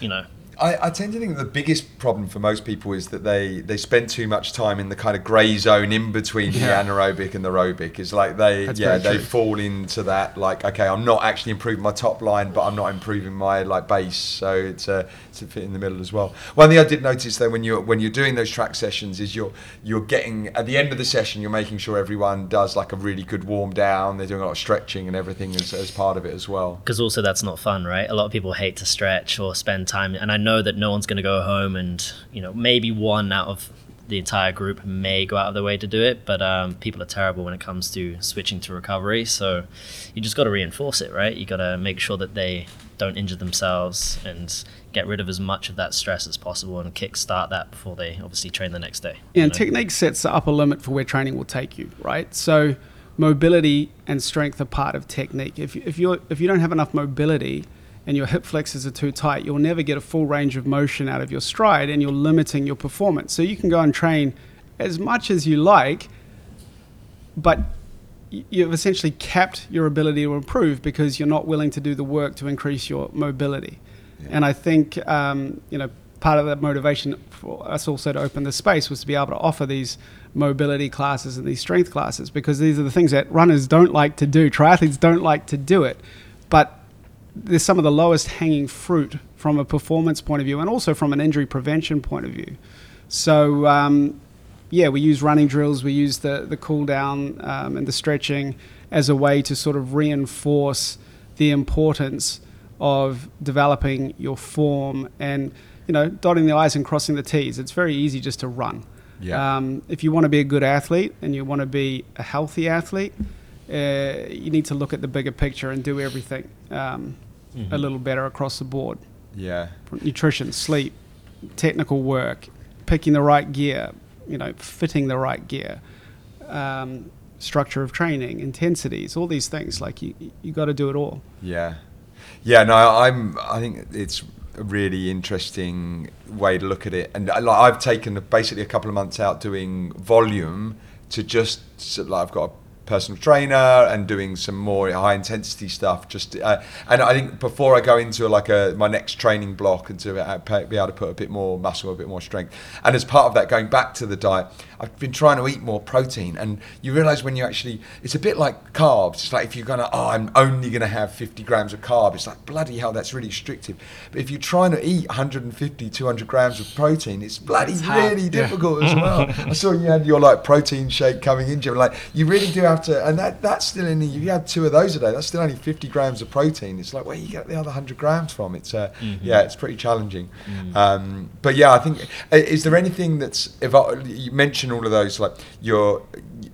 You know, I, I tend to think the biggest problem for most people is that they, they spend too much time in the kind of grey zone in between Yeah. the anaerobic and the aerobic. Is like they That's yeah they true. fall into that like okay I'm not actually improving my top line but I'm not improving my like base so it's a it's a fit in the middle as well. One thing I did notice though when you're when you're doing those track sessions is you're you're getting at the end of the session you're making sure everyone does like a really good warm down. They're doing a lot of stretching and everything as, as part of it as well. because also that's not fun, right? A lot of people hate to stretch or spend time, and I know that no one's going to go home and you know maybe one out of the entire group may go out of their way to do it, but um, people are terrible when it comes to switching to recovery. So you just got to reinforce it, right? You got to make sure that they don't injure themselves and get rid of as much of that stress as possible and kickstart that before they obviously train the next day. Yeah, and know? technique sets the upper limit for where training will take you, right? So mobility and strength are part of technique. If, if, you're, if you don't have enough mobility and your hip flexors are too tight, you'll never get a full range of motion out of your stride and you're limiting your performance. So you can go and train as much as you like, but you've essentially capped your ability to improve because you're not willing to do the work to increase your mobility. And I think um, you know part of the motivation for us also to open the space was to be able to offer these mobility classes and these strength classes because these are the things that runners don't like to do. Triathletes don't like to do it, there's some of the lowest hanging fruit from a performance point of view and also from an injury prevention point of view. So um, yeah, we use running drills, we use the the cool down um, and the stretching as a way to sort of reinforce the importance of developing your form and you know dotting the i's and crossing the t's. It's very easy just to run. Yeah. Um, if you want to be a good athlete and you want to be a healthy athlete, uh, you need to look at the bigger picture and do everything um, a little better across the board. Yeah. From nutrition, sleep, technical work, picking the right gear, you know, fitting the right gear, um, structure of training, intensities, all these things. Like you, you got to do it all. Yeah, yeah. No, I'm. I think it's a really interesting way to look at it, and I- like I've taken basically a couple of months out doing volume to just like I've got a personal trainer and doing some more high intensity stuff. Just uh, and I think before I go into like a my next training block and to uh, be able to put a bit more muscle, a bit more strength, and as part of that, going back to the diet, I've been trying to eat more protein, and you realise when you actually, it's a bit like carbs. It's like if you're gonna, oh, I'm only gonna have 50 grams of carb. It's like bloody hell, that's really restrictive. But if you're trying to eat 150, 200 grams of protein, it's bloody hard, really yeah. difficult as well. I saw you had your like protein shake coming in, Jim. Like you really do have to, and that that's still in. You had two of those a day, that's still only 50 grams of protein. It's like where you get the other 100 grams from. It's uh, yeah, it's pretty challenging. Um, but yeah, I think is there anything that's if I, you mention all of those like your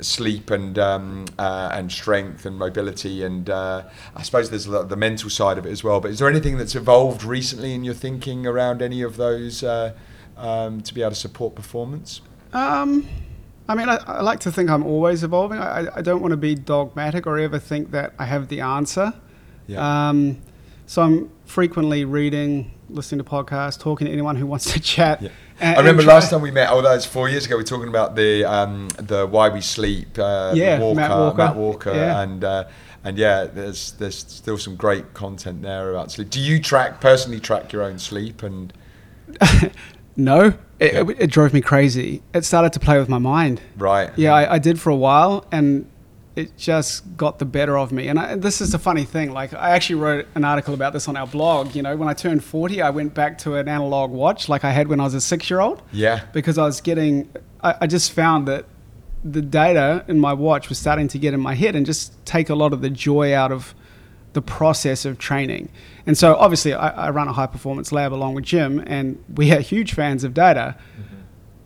sleep and um, uh, and strength and mobility and uh, I suppose there's a lot of the mental side of it as well. But is there anything that's evolved recently in your thinking around any of those uh, um, to be able to support performance? Um, I mean, I, I like to think I'm always evolving. I, I- I don't want to be dogmatic or ever think that I have the answer. Yeah. Um, so I'm frequently reading, listening to podcasts, talking to anyone who wants to chat. Yeah. And- I remember try- last time we met, although it's four years ago, we were talking about the um, the why we sleep, uh, Yeah, Walker, Matt Walker. Matt Walker, Yeah. and uh, and yeah, there's there's still some great content there about sleep. Do you track personally track your own sleep and No, it, Yeah. it, it drove me crazy. It started to play with my mind. right? Yeah, I, I did for a while, and it just got the better of me. And I, this is a funny thing. Like, I actually wrote an article about this on our blog. You know, when I turned 40, I went back to an analog watch like I had when I was a six year old yeah, because I was getting, I, I just found that the data in my watch was starting to get in my head and just take a lot of the joy out of the process of training. And so obviously I, I run a high performance lab along with Jim and we are huge fans of data, mm-hmm.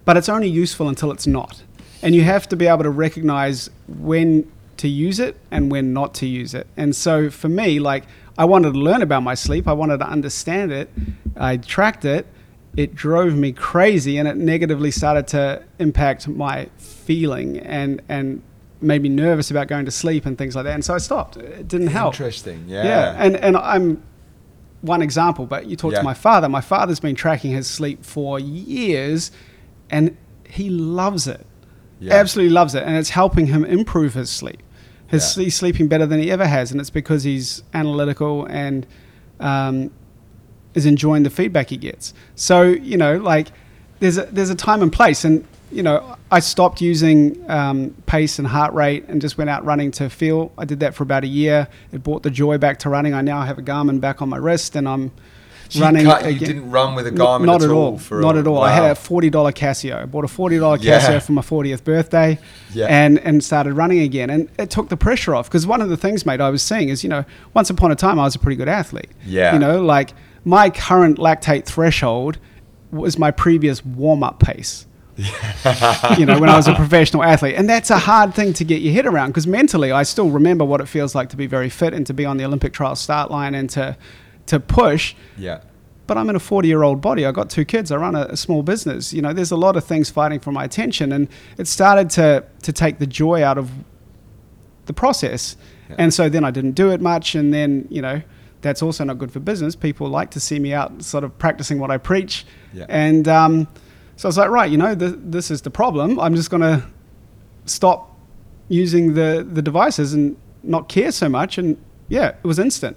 but it's only useful until it's not. And you have to be able to recognize when to use it and when not to use it. And so for me, like I wanted to learn about my sleep, I wanted to understand it. I tracked it. It drove me crazy, and it negatively started to impact my feeling and and made me nervous about going to sleep and things like that. And so I stopped. It didn't help. Interesting. Yeah. Yeah, and and I'm one example, but you talk Yeah. to my father. My father's been tracking his sleep for years, and he loves it. Yeah. Absolutely loves it, and it's helping him improve his sleep. His Yeah. he's sleeping better than he ever has, and it's because he's analytical and um, is enjoying the feedback he gets. So you know, like there's a there's a time and place, and you know, I stopped using um, pace and heart rate and just went out running to feel. I did that for about a year. It brought the joy back to running. I now have a Garmin back on my wrist, and I'm So you running. cut- you didn't run with a Garmin not at all all. for not a- at all. I had a forty dollar Casio. I bought a forty dollar Yeah. Casio for my fortieth birthday, Yeah. and and started running again. And it took the pressure off because one of the things, mate, I was seeing is you know once upon a time I was a pretty good athlete. Yeah. You know, like my current lactate threshold was my previous warm up pace. you know, when I was a professional athlete. And that's a hard thing to get your head around because mentally I still remember what it feels like to be very fit and to be on the Olympic trial start line and to to push. Yeah. But I'm in a 40 year old body. I've got two kids. I run a, a small business. You know, there's a lot of things fighting for my attention. And it started to, to take the joy out of the process. Yeah. And so then I didn't do it much. And then, you know, that's also not good for business. People like to see me out sort of practicing what I preach. Yeah. And um, so I was like, right, you know, th- this is the problem. I'm just going to stop using the, the devices and not care so much. And yeah, it was instant.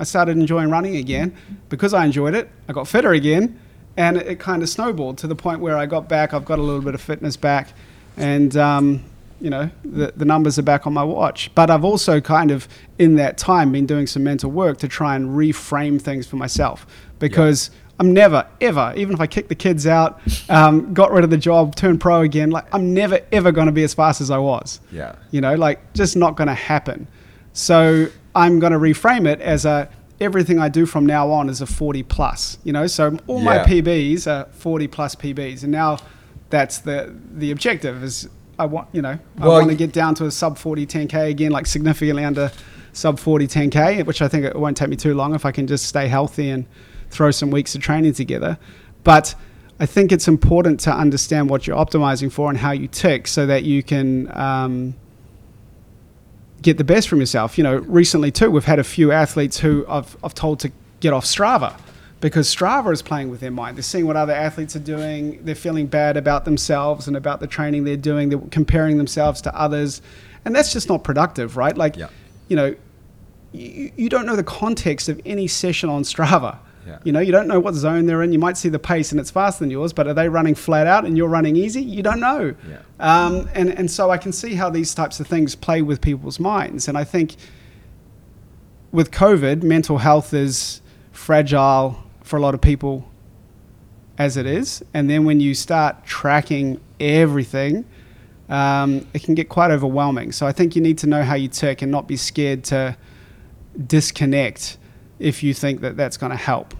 I- started enjoying running again. Because I enjoyed it, I got fitter again. And it, it kind of snowballed to the point where I got back. I've got a little bit of fitness back. And, um, you know, the, the numbers are back on my watch. But I've also kind of, in that time, been doing some mental work to try and reframe things for myself. Because I'm never, ever, even if I kick the kids out, um, got rid of the job, turned pro again, like I'm never, ever going to be as fast as I was. Yeah. You know, like just not going to happen. So I'm going to reframe it as a everything I do from now on is a 40 plus. You know, so all my PBs are 40 plus PBs, and now that's the the objective is I want you know I want to get down to a sub 40 10k again, like significantly under sub 40 10k, which I think it won't take me too long if I can just stay healthy and throw some weeks of training together. But I think it's important to understand what you're optimizing for and how you tick, so that you can. Um, get the best from yourself. You know, recently too, we've had a few athletes who I've, I've told to get off Strava because Strava is playing with their mind. They're seeing what other athletes are doing. They're feeling bad about themselves and about the training they're doing. They're comparing themselves to others. And that's just not productive, right? Like, Yeah. you know, you, you don't know the context of any session on Strava. Yeah. You know, you don't know what zone they're in. You might see the pace and it's faster than yours, but are they running flat out and you're running easy? You don't know. Yeah. Um, and, and so I can see how these types of things play with people's minds. And I think with COVID, mental health is fragile for a lot of people as it is. And then when you start tracking everything, um, it can get quite overwhelming. So I think you need to know how you tick and not be scared to disconnect if you think that that's going to help.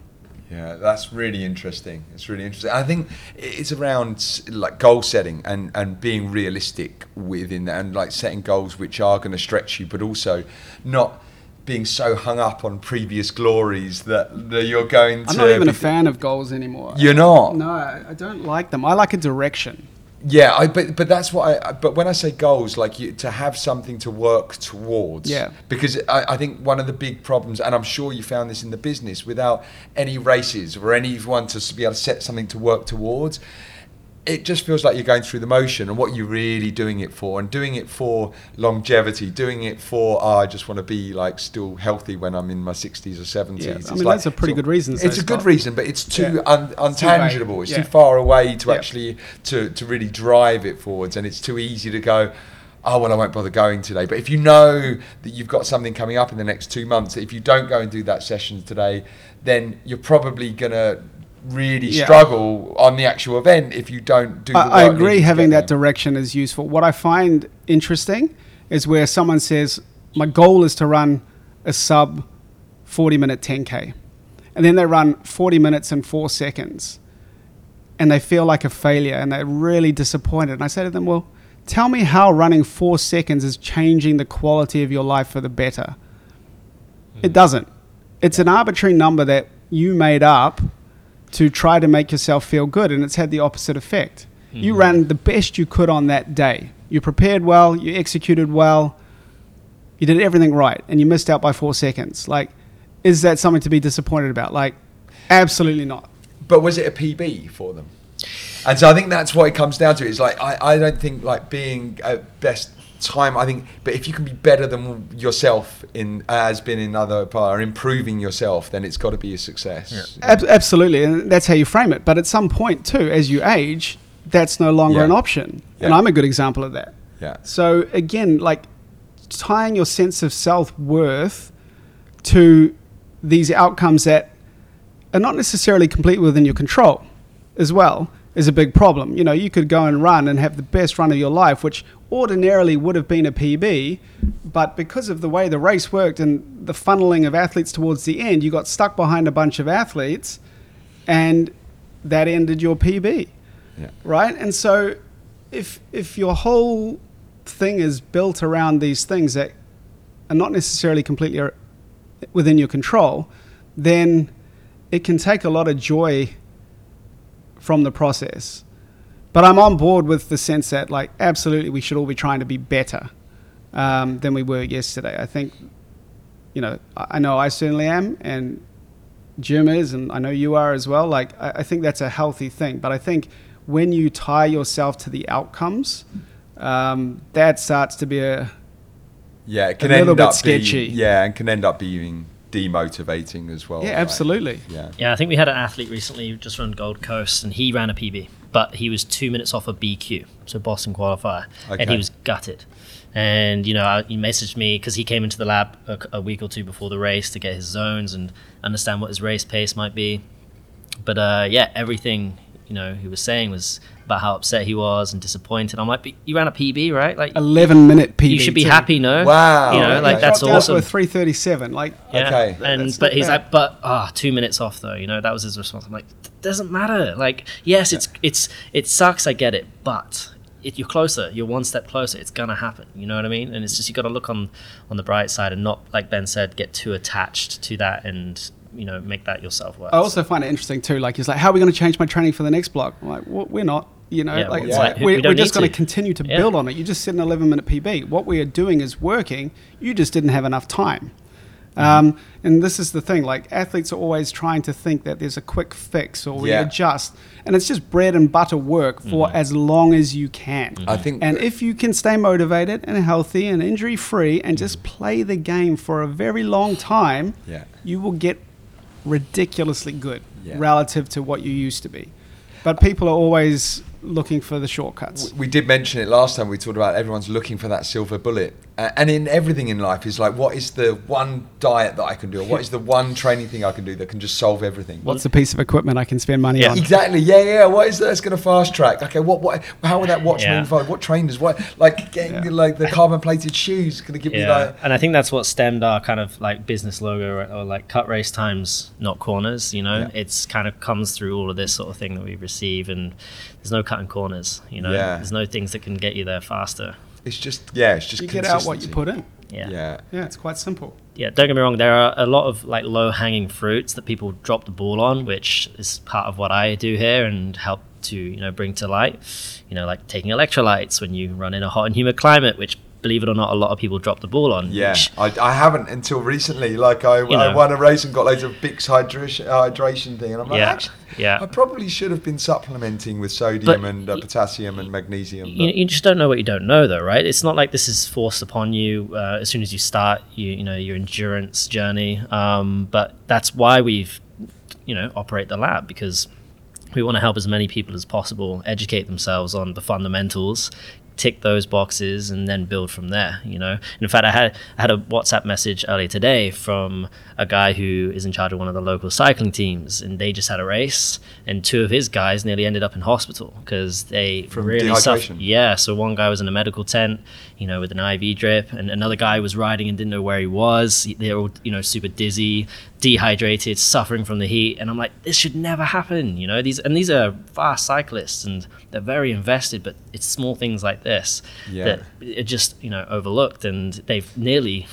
Yeah, that's really interesting. It's really interesting. I think it's around like goal setting and, and being realistic within that and like setting goals which are going to stretch you, but also not being so hung up on previous glories that, that you're going to. I'm not even a fan of goals anymore. You're not. No, I don't like them. I like a direction. Yeah, I, but but that's what I. But when I say goals, like you, to have something to work towards. Yeah. Because I, I think one of the big problems, and I'm sure you found this in the business, without any races or anyone to be able to set something to work towards, it just feels like you're going through the motion and what you're really doing it for, and doing it for longevity, doing it for oh, I just want to be like still healthy when I'm in my 60s or 70s. Yeah, I It's mean, like- that's a pretty so good reason, It's a good reason, but it's too Yeah. un, It's too untangible. It's too far away to actually to, to really drive it forwards and it's too easy to go oh well i won't bother going today but if you know that you've got something coming up in the next two months if you don't go and do that session today then you're probably going to really Yeah. struggle on the actual event if you don't do the I, I agree having that direction is useful. What I find interesting is where someone says, My goal is to run a sub 40 minute 10K. And then they run 40 minutes and four seconds. And they feel like a failure and they're really disappointed. And I say to them, Well, tell me how running four seconds is changing the quality of your life for the better. It mm. doesn't. It's an arbitrary number that you made up to try to make yourself feel good, and it's had the opposite effect. You mm-hmm. ran the best you could on that day. You prepared well, you executed well, you did everything right, and you missed out by four seconds. Like, is that something to be disappointed about? Like, absolutely not. But was it a PB for them? And so I think that's what it comes down to. It's like I, I don't think like being at best time. I think, but if you can be better than yourself in as been in other part or improving yourself, then it's got to be a success. Ab- absolutely, and that's how you frame it. But at some point, too, as you age, that's no longer Yeah. an option. And I'm a good example of that. Yeah. So again, like tying your sense of self worth to these outcomes that are not necessarily completely within your control as well is a big problem. You know, you could go and run and have the best run of your life, which ordinarily would have been a PB, but because of the way the race worked and the funneling of athletes towards the end, you got stuck behind a bunch of athletes and that ended your PB Yeah. right? And so, if if your whole thing is built around these things that are not necessarily completely within your control, then it can take a lot of joy from the process. But I'm on board with the sense that, like, absolutely, we should all be trying to be better um, than we were yesterday. I think, you know, I know I certainly am, and Jim is, and I know you are as well. Like, I, I think that's a healthy thing. But I think when you tie yourself to the outcomes, um, that starts to be a Yeah, it can A little end bit up sketchy. Yeah, and can end up being demotivating as well. yeah, like, absolutely. yeah. Yeah, I think we had an athlete recently just run Gold Coast, and he ran a PB, but he was two minutes off a BQ, so Boston qualifier, and he was gutted. And you know, he messaged me because he came into the lab a, a week or two before the race to get his zones and understand what his race pace might be. But uh, yeah, everything you know he was saying was about how upset he was and disappointed. I'm like, but you ran a PB, right? Like, 11 minute PB. you should be too. happy, no? Wow, You know, okay. like that's Dropped awesome. 337. Like, Yeah. Okay. And That's but he's bad. like, but ah, two minutes off though. You know, that was his response. I'm like, doesn't matter. Like, yes, it's it's it sucks. I get it, but if you're closer, you're one step closer. It's gonna happen. You know what I mean? And it's just you got to look on on the bright side and not, like Ben said, get too attached to that and you know make that yourself work. I also find it interesting too. Like, he's like, how are we going to change my training for the next block? I'm like, well, we're not. You know, Yeah, like, well, it's yeah. like We- we're, we we're just going to to. continue to Yeah. build on it. You just set an 11 minute PB. What we are doing is working. You just didn't have enough time. Mm-hmm. Um, and this is the thing like, athletes are always trying to think that there's a quick fix or we Yeah. adjust. And it's just bread and butter work for Mm-hmm. as long as you can. I think And if you can stay motivated and healthy and injury free and just play the game for a very long time, Yeah. you will get ridiculously good Yeah. relative to what you used to be. But people are always looking for the shortcuts. we did mention it last time. We talked about everyone's looking for that silver bullet, uh, and in everything in life is like, what is the one diet that I can do, or what is the one training thing I can do that can just solve everything? What's the piece of equipment I can spend money Yeah. on? Exactly. Yeah, yeah. What is that that's going to fast track? Okay. What? What? How would that watch Yeah. me involve? What trainers? What? Like getting Yeah. like the carbon plated shoes going to give me Yeah, like. and I think that's what stemmed our kind of like business logo or, or like cut race times, not corners. You know, Yeah. it's kind of comes through all of this sort of thing that we receive, and there's no cutting corners. You know, Yeah. there's no things that can get you there faster. It's just yeah. It's just You get out what you put in. Yeah. yeah, Yeah. Yeah, it's quite simple. Yeah, don't get me wrong. There are a lot of like low hanging fruits that people drop the ball on, which is part of what I do here and help to you know bring to light. You know, like taking electrolytes when you run in a hot and humid climate, which believe it or not, a lot of people drop the ball on. Yeah, which- I, I haven't until recently. Like I, I know. won a race and got loads of Bix hydration, hydration thing, and I'm like, Yeah, actually, yeah. I probably should have been supplementing with sodium But and uh, y- potassium and magnesium. you, you just don't know what you don't know though right it's not like this is forced upon you uh, as soon as you start you you know your endurance journey um, but that's why we've you know operate the lab because we want to help as many people as possible educate themselves on the fundamentals tick those boxes and then build from there you know? In fact i had i had a whatsapp message earlier today from a guy who is in charge of one of the local cycling teams and they just had a race and two of his guys nearly ended up in hospital because they From really suffered yeah, so one guy was in a medical tent, you know, with an IV drip, and another guy was riding and didn't know where he was. They were all, you know, super dizzy, dehydrated, suffering from the heat, and I'm like, this should never happen, you know. These and these are fast cyclists, and they're very invested, but it's small things like this Yeah. that are just you know overlooked, and they've nearly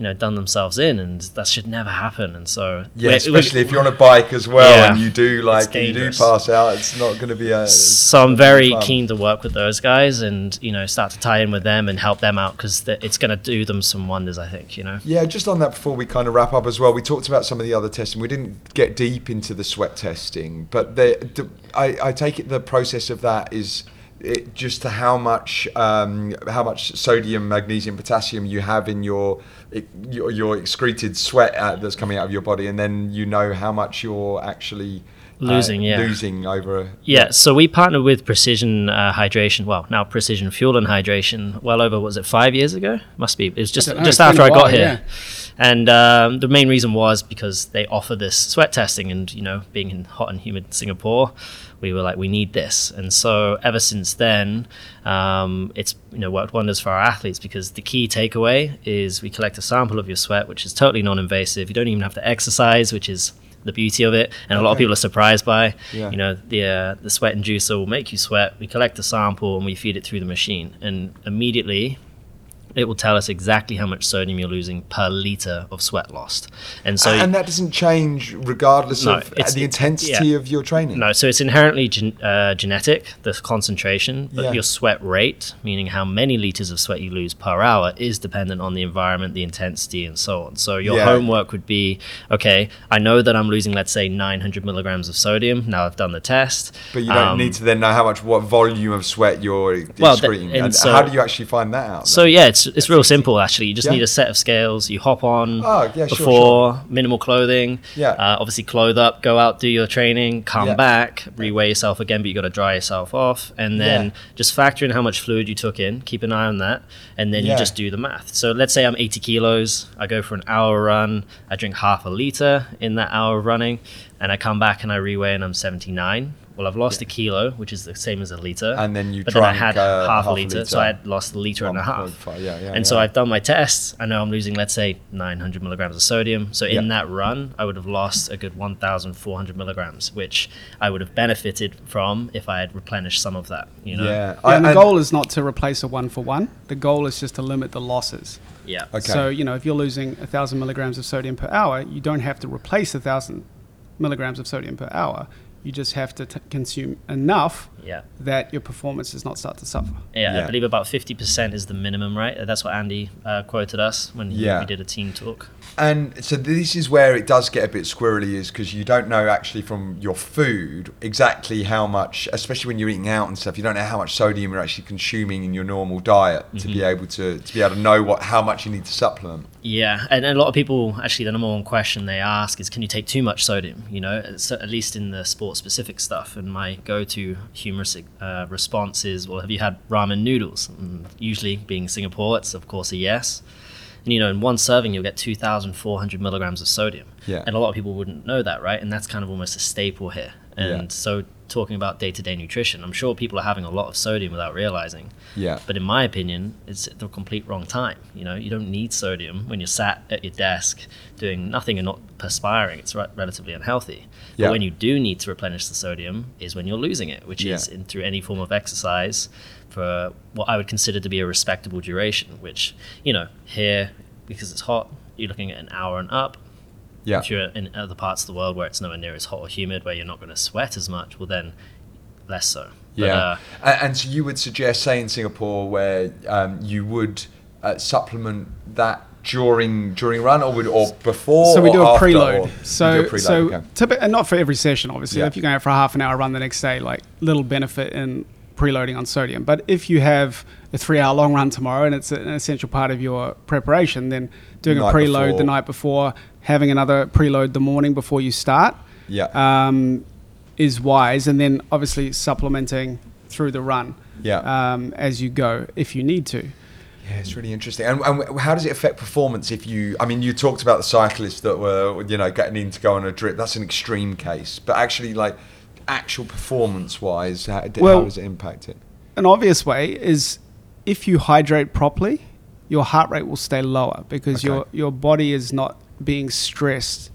you know done themselves in, and that should never happen. And so Yeah, especially if you're on a bike as well Yeah. and you do like you do pass out. It's not going to be a. so I'm it's not gonna be very fun. keen to work with those guys and you know start to tie in with them and help them out because it's going to do them some wonders. I think you know. Yeah, just on that before we kind of wrap up as well, we talked about some of the other testing. We didn't get deep into the sweat testing, but the, the I, I take it the process of that is it just to how much um, how much sodium, magnesium, potassium you have in your it, your, your excreted sweat out, that's coming out of your body, and then you know how much you're actually uh, Losing, yeah. losing over. A, Yeah, so we partnered with Precision uh, Hydration. Well, now Precision Fuel and Hydration. Well over was it five years ago? Must be. It was just know, just after I got while, here. And um, the main reason was because they offer this sweat testing, and you know, being in hot and humid Singapore, we were like, we need this. And so ever since then, um, it's you know worked wonders for our athletes because the key takeaway is we collect a sample of your sweat, which is totally non-invasive. You don't even have to exercise, which is the beauty of it, and a lot of people are surprised by. Yeah. You know, the uh, the sweat inducer will make you sweat. We collect the sample and we feed it through the machine, and immediately it will tell us exactly how much sodium you're losing per liter of sweat lost. And so and that doesn't change regardless No, of uh, the intensity yeah. of your training. No, so it's inherently gen- uh, genetic, the concentration, but Yeah. your sweat rate, meaning how many liters of sweat you lose per hour, is dependent on the environment, the intensity, and so on. So your Yeah. homework would be okay, I know that I'm losing, let's say, 900 milligrams of sodium. Now I've done the test. But you don't Um, need to then know how much, what volume of sweat you're Well, th- and and so- how do you actually find that out? So then? yeah, it's it's real simple actually. You just Yeah. need a set of scales. You hop on Oh, yeah, sure, before minimal clothing. Yeah. Uh, obviously, clothe up, go out, do your training, come Yeah. back, reweigh yourself again, but you got to dry yourself off, and then just factor in how much fluid you took in. Keep an eye on that, and then you just do the math. So let's say I'm 80 kilos. I go for an hour run. I drink half a liter in that hour of running, and I come back and I reweigh, and I'm 79. Well, I've lost a kilo, which is the same as a liter. And then you but then I had uh, half, half a a liter, so. I had lost a liter and a half. 1.5, yeah, yeah, and so. I've done my tests. I know I'm losing, let's say, 900 milligrams of sodium. So in Yeah. that run, I would have lost a good 1,400 milligrams, which I would have benefited from if I had replenished some of that. You know. yeah. Yeah, and the I- goal is not to replace a one for one. The goal is just to limit the losses. Yeah. Okay. So you know, if you're losing a thousand milligrams of sodium per hour, you don't have to replace a thousand milligrams of sodium per hour. You just have to t- consume enough Yeah. that your performance does not start to suffer. Yeah, Yeah. I believe about 50% is the minimum, right? That's what Andy uh, quoted us when he, Yeah. we did a team talk. And so this is where it does get a bit squirrely, is because you don't know actually from your food exactly how much, especially when you're eating out and stuff. You don't know how much sodium you're actually consuming in your normal diet to Mm-hmm. be able to to be able to know what how much you need to supplement. Yeah, and, a lot of people actually the number one question they ask is, can you take too much sodium? You know, so at least in the sport specific stuff. And my go-to humorous uh, response is, well, have you had ramen noodles? And usually, being Singapore, it's of course a yes. And you know, in one serving, you'll get 2,400 milligrams of sodium. Yeah. And a lot of people wouldn't know that, right? And that's kind of almost a staple here. And Yeah. so, talking about day-to-day nutrition, I'm sure people are having a lot of sodium without realizing. Yeah. But in my opinion, it's at the complete wrong time. You know, you don't need sodium when you're sat at your desk doing nothing and not perspiring. It's re- relatively unhealthy. Yeah. But when you do need to replenish the sodium is when you're losing it, which is Yeah. in, through any form of exercise for what I would consider to be a respectable duration. Which you know, here because it's hot, you're looking at an hour and up. Yeah. If you're in other parts of the world where it's nowhere near as hot or humid, where you're not going to sweat as much, well then less so. But, Yeah. uh, A- and, so you would suggest, say in Singapore, where um, you would uh, supplement that during during run or would or before so we do a after, preload. So a preload, so okay. typi- and not for every session, obviously. Yeah. If you're going out for a half an hour run the next day, like little benefit in preloading on sodium. But if you have a three-hour long run tomorrow and it's an essential part of your preparation, then doing Night a preload before. the night before, having another preload the morning before you start, Yeah. um, is wise. And then obviously supplementing through the run Yeah. um, as you go if you need to. Yeah, it's really interesting. And, and how does it affect performance if you? I mean, you talked about the cyclists that were, you know, getting in to go on a drip. That's an extreme case, but actually, like, actual performance-wise, how, d- how does it impact it? an obvious way is if you hydrate properly, your heart rate will stay lower because Okay. your your body is not being stressed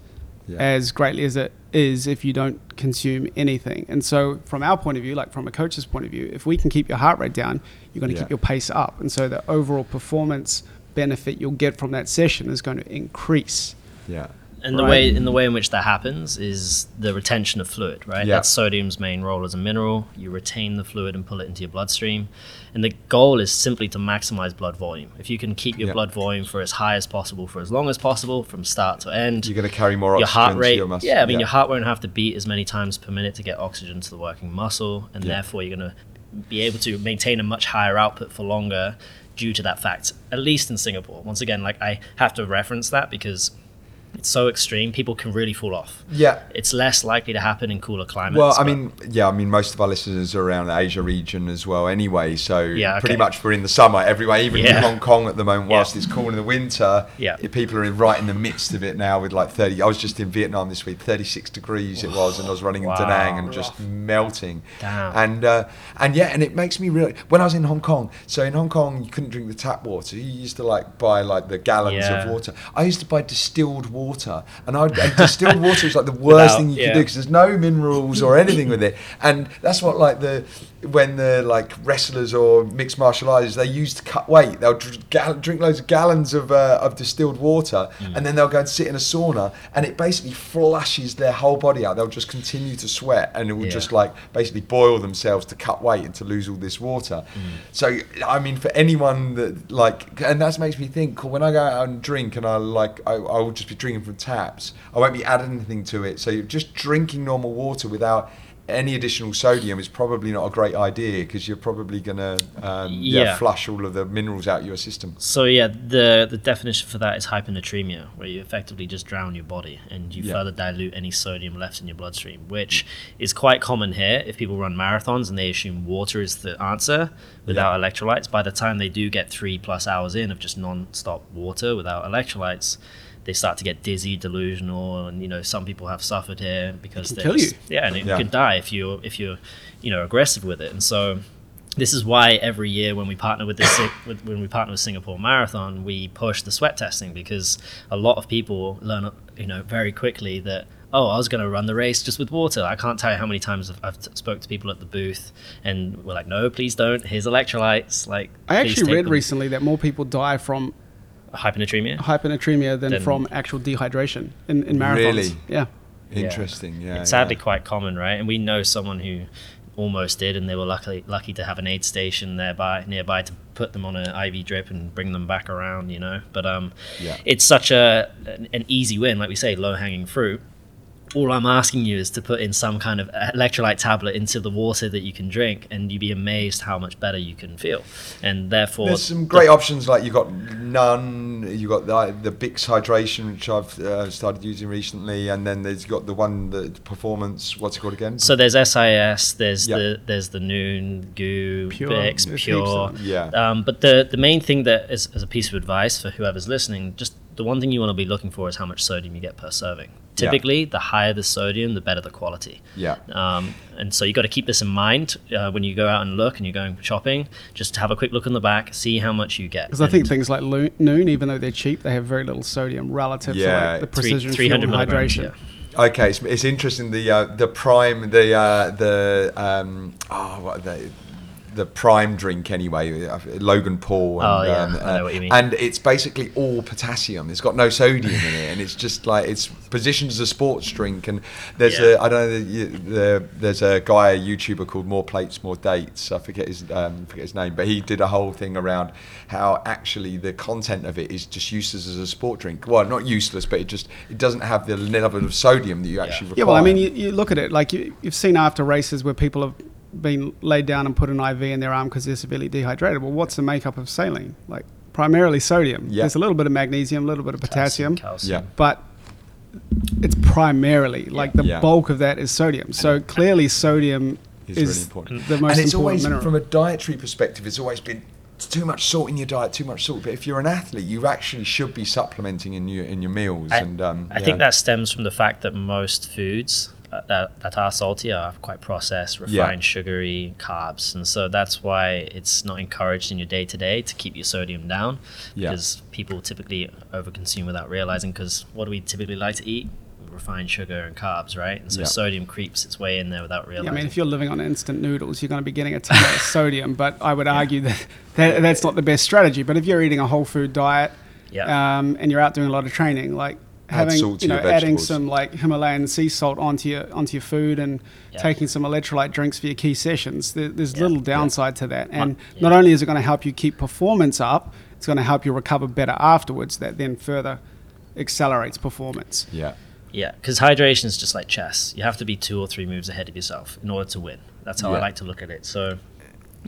Yeah. as greatly as it is if you don't consume anything. And so, from our point of view, like from a coach's point of view, if we can keep your heart rate down, you're going to Yeah. keep your pace up. And so, the overall performance benefit you'll get from that session is going to increase. Yeah. And the Right. way in the way in which that happens is the retention of fluid, right? Yeah. That's sodium's main role as a mineral. You retain the fluid and pull it into your bloodstream. And the goal is simply to maximize blood volume. If you can keep your Yeah. blood volume for as high as possible for as long as possible from start to end, You're going to carry more your oxygen heart to rate your muscle. yeah i mean your heart won't have to beat as many times per minute to get oxygen to the working muscle and Yeah. therefore you're going to be able to maintain a much higher output for longer due to that fact at least in singapore once again like i have to reference that because it's so extreme people can really fall off Yeah. it's less likely to happen in cooler climates Well, I mean, yeah, I mean, most of our listeners are around the Asia region as well, anyway. So Yeah, pretty much we're in the summer everywhere, even in Hong Kong at the moment. Yeah. Whilst it's cool in the winter, Yeah. people are right in the midst of it now with like thirty. I was just in Vietnam this week, thirty-six degrees it was, and I was running in Wow. Da Nang and just melting. Damn. And uh, and yeah, and it makes me real. When I was in Hong Kong, so in Hong Kong you couldn't drink the tap water. You used to like buy like the gallons Yeah. of water. I used to buy distilled water, and I and distilled water is like the worst Without- thing you yeah. can do because there's no minerals or anything with it. And that's what like the when the like wrestlers or mixed martial artists they use to cut weight. They'll dr- drink loads of gallons of uh, of distilled water, Mm. and then they'll go and sit in a sauna, and it basically flushes their whole body out. They'll just continue to sweat, and it will Yeah. just like basically boil themselves to cut weight and to lose all this water. Mm. So I mean, for anyone that like, and that makes me think. When I go out and drink, and I like, I, I will just be drinking from taps. I won't be adding anything to it. So just drinking normal water without any additional sodium is probably not a great idea because you're probably gonna um, yeah. Yeah. flush all of the minerals out of your system. So yeah, the the definition for that is hyponatremia, where you effectively just drown your body and you Yeah. further dilute any sodium left in your bloodstream, which is quite common here. If people run marathons and they assume water is the answer without electrolytes, by the time they do get three plus hours in of just non-stop water without electrolytes, they start to get dizzy, delusional, and you know some people have suffered here because they're kill just- you. yeah, and it Yeah. can die if you're if you're you know aggressive with it, and so this is why every year when we partner with the Sing- with, when we partner with Singapore Marathon, we push the sweat testing because a lot of people learn, you know, very quickly that oh, I was going to run the race just with water. I can't tell you how many times I've, I've t- spoke to people at the booth and we're like, no, please don't. Here's electrolytes. Like, I actually read them." recently that more people die from hyponatremia. hyponatremia than Then- from actual dehydration in, in marathons. Really? Yeah. Yeah. Interesting. Yeah. it's sadly yeah. quite common, right? And we know someone who almost did, and they were luckily lucky to have an aid station nearby nearby to put them on an IV drip and bring them back around, you know. But um, Yeah. it's such a an, an easy win, like we say, low hanging fruit. All I'm asking you is to put in some kind of electrolyte tablet into the water that you can drink, and you'd be amazed how much better you can feel. And therefore, There's some great options like you've got Nuun, you've got the, the Bix hydration, which I've uh, started using recently, and then there's got the one the performance. What's it called again? So there's SIS, there's Yeah. the there's the Nuun, GU, Pure. Bix, Pure. Yeah. Um, but the the main thing that is as a piece of advice for whoever's listening, just the one thing you want to be looking for is how much sodium you get per serving. Yeah. Typically, the higher the sodium, the better the quality. yeah. Um, and so you got to keep this in mind uh, when you go out and look and you're going shopping. Just have a quick look on the back, see how much you get. Because I think things like Lo- Nuun, even though they're cheap, they have very little sodium relative Yeah, to like the three- precision 300 fuel hydration. yeah. Okay, it's, it's interesting. The uh, the prime the uh, the um, oh what are they the prime drink anyway, uh, Logan Paul. And, Oh, yeah, um, I know what you mean. And it's basically all potassium. It's got no sodium in it, and it's just like it's positioned as a sports drink. And there's Yeah. a I don't know the, the there's a guy a YouTuber called More Plates More Dates. I forget his um, forget his name, but he did a whole thing around how actually the content of it is just useless as a sport drink. Well, not useless, but it just it doesn't have the level of sodium that you actually require. Yeah, well, I mean, you, you look at it like you, you've seen after races where people have been laid down and put an IV in their arm because they're severely dehydrated. Well, what's the makeup of saline? Like primarily sodium. Yeah. There's a little bit of magnesium, a little bit of potassium, calcium. yeah. but it's primarily like the Yeah. bulk of that is sodium. So clearly, sodium Is is, really important. the most and it's important always mineral. from a dietary perspective it's always been too much salt in your diet too much salt but if you're an athlete you actually should be supplementing in your in your meals I, and um, I yeah. think that stems from the fact that most foods that, that are salty are quite processed, Yeah. refined, sugary carbs, and so that's why it's not encouraged in your day to day to keep your sodium down Yeah. because people typically overconsume without realizing. Because what do we typically like to eat? refined sugar and carbs, right? And so Yeah. sodium creeps its way in there without Yeah, realizing. I mean, if you're living on instant noodles, you're going to be getting a ton of sodium. But I would argue that, that that's not the best strategy. But if you're eating a whole food diet yeah. um, and you're out doing a lot of training, like Add having salt you know adding some like Himalayan sea salt onto your onto your food and Yeah. taking some electrolyte drinks for your key sessions, there, there's Yeah. little downside to that. And Yeah. not only is it going to help you keep performance up, it's going to help you recover better afterwards. That then further accelerates performance. Yeah. Yeah, because hydration is just like chess. You have to be two or three moves ahead of yourself in order to win. That's how Yeah. I like to look at it. So,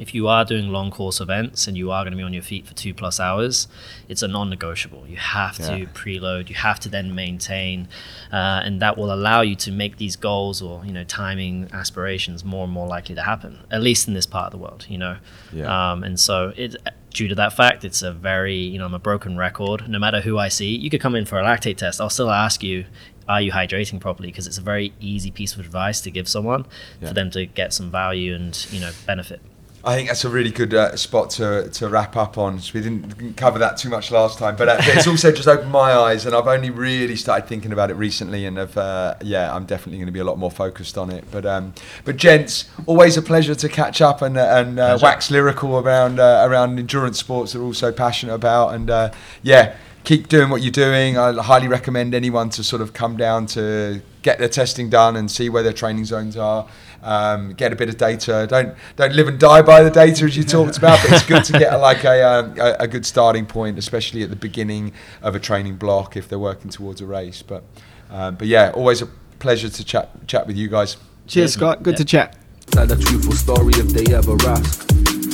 if you are doing long course events and you are going to be on your feet for two plus hours, it's a non-negotiable. You have Yeah. to preload. You have to then maintain, uh, and that will allow you to make these goals or you know timing aspirations more and more likely to happen. At least in this part of the world, you know. Yeah. Um, and so it. Due to that fact, it's a very, you know, I'm a broken record. No matter who I see, you could come in for a lactate test. I'll still ask you, are you hydrating properly? Because it's a very easy piece of advice to give someone Yeah. for them to get some value and you know benefit. I think that's a really good uh, spot to, to wrap up on. So we didn't, cover that too much last time, but, uh, but it's also just opened my eyes, and I've only really started thinking about it recently. And have, uh, yeah, I'm definitely going to be a lot more focused on it. But um, but gents, always a pleasure to catch up and uh, and uh, wax lyrical around uh, around endurance sports that we're also passionate about. And uh, yeah, keep doing what you're doing. I highly recommend anyone to sort of come down to get their testing done and see where their training zones are. Um, get a bit of data. Don't don't live and die by the data as you talked about, but it's good to get like a, um, a a good starting point, especially at the beginning of a training block if they're working towards a race. But um, but yeah, always a pleasure to chat chat with you guys. Cheers, Cheers, Scott. Good Yeah. to chat. Tell the truthful story if they ever ask.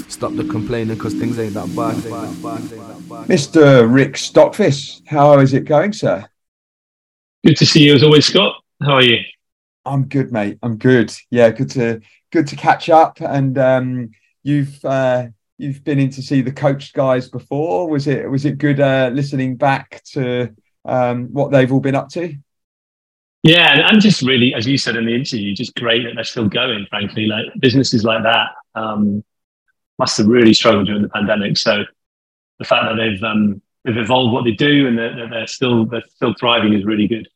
Stop the complaining cause things ain't that bad. Mr. Ric Stockfish, how is it going, sir? Good to see you as always, Scott. How are you? I'm good, mate. I'm good. Yeah, good to good to catch up. And um, you've uh, you've been in to see the coached guys before. Was it was it good uh, listening back to um, what they've all been up to? Yeah, and, and just really, as you said in the interview, just great that they're still going. Frankly, like businesses like that um, must have really struggled during the pandemic. So the fact that they've um, they've evolved what they do and that that they're still they're still thriving is really good.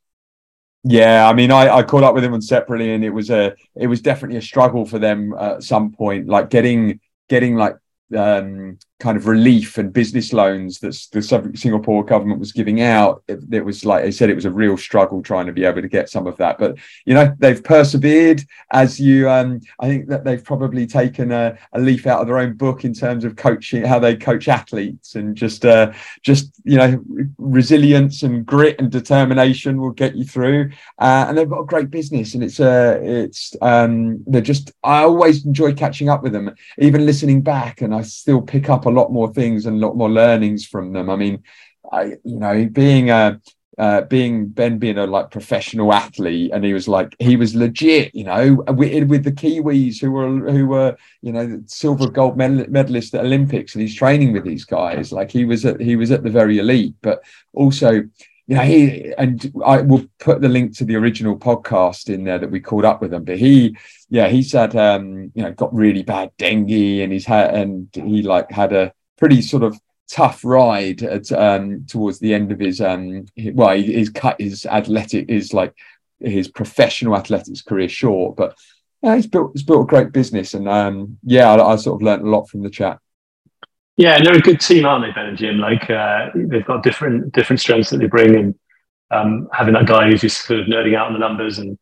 Yeah, I mean, I, I caught up with them separately, and it was a it was definitely a struggle for them at some point, like getting getting like um, kind of relief and business loans that the Singapore government was giving out. It, it was like they said, it was a real struggle trying to be able to get some of that. But you know, they've persevered. As you, um, I think that they've probably taken a, a leaf out of their own book in terms of coaching, how they coach athletes, and just uh, just you know, resilience and grit and determination will get you through. Uh, and they've got a great business, and it's uh, it's um, they're just. I always enjoy catching up with them, even listening back, and I still pick up a lot more things and a lot more learnings from them. I mean, I you know, being a uh, being Ben being a like professional athlete, and he was like he was legit, you know, with, with the Kiwis who were who were you know silver gold medal, medalist at Olympics, and he's training with these guys. Like he was at he was at the very elite, but also know, he and I will put the link to the original podcast in there that we caught up with him. But he, yeah, he's had, um, you know, got really bad dengue, and he's had, and he like had a pretty sort of tough ride at, um, towards the end of his, um, well, he, he's cut his athletic, his like his professional athletics career short, but yeah, he's built, he's built a great business, and um, yeah, I, I sort of learned a lot from the chat. Yeah, and they're a good team, aren't they, Ben and Jim? Like uh, they've got different different strengths that they bring, and um, having that guy who's just sort of nerding out on the numbers and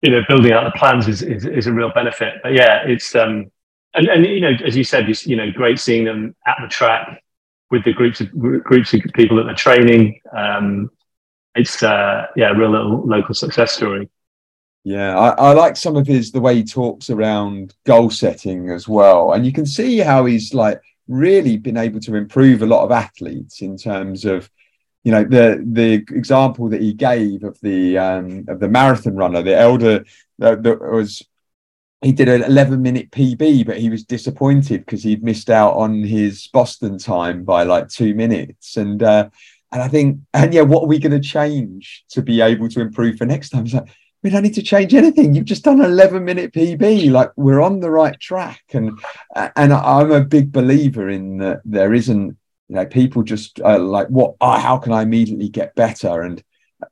you know building out the plans is is, is a real benefit. But yeah, it's um, and and you know as you said, you, you know, great seeing them at the track with the groups of groups of people that they're training. Um, it's uh, yeah, a real little local success story. Yeah, I, I like some of his the way he talks around goal setting as well, and you can see how he's like really been able to improve a lot of athletes in terms of, you know, the the example that he gave of the um, of the marathon runner, the elder that, that was he did an 11 minute PB, but he was disappointed because he'd missed out on his Boston time by like two minutes, and uh, and I think and yeah, what are we going to change to be able to improve for next time? It's like we don't need to change anything. You've just done an 11 minute PB. Like we're on the right track. And and I'm a big believer in that there isn't, you know, people just uh, like what, oh, how can I immediately get better? And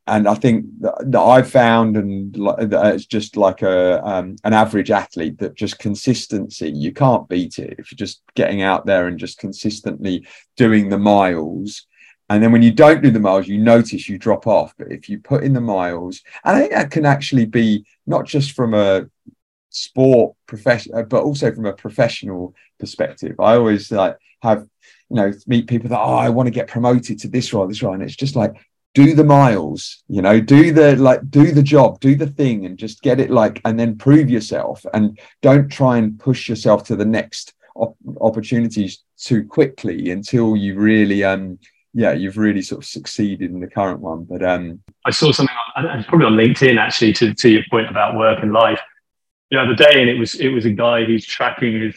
and I think that, I've found, and it's just like a um, an average athlete that just consistency you can't beat it if you're just getting out there and just consistently doing the miles. And then when you don't do the miles, you notice you drop off. But if you put in the miles, and I think that can actually be not just from a sport profession, uh, but also from a professional perspective. I always like have you know meet people that oh I want to get promoted to this role, this role, and it's just like do the miles you know do the like do the job do the thing and just get it like and then prove yourself and don't try and push yourself to the next op- opportunities too quickly until you really um yeah you've really sort of succeeded in the current one but um i saw something on, probably on linkedin actually to, to your point about work and life the other day and it was it was a guy who's tracking his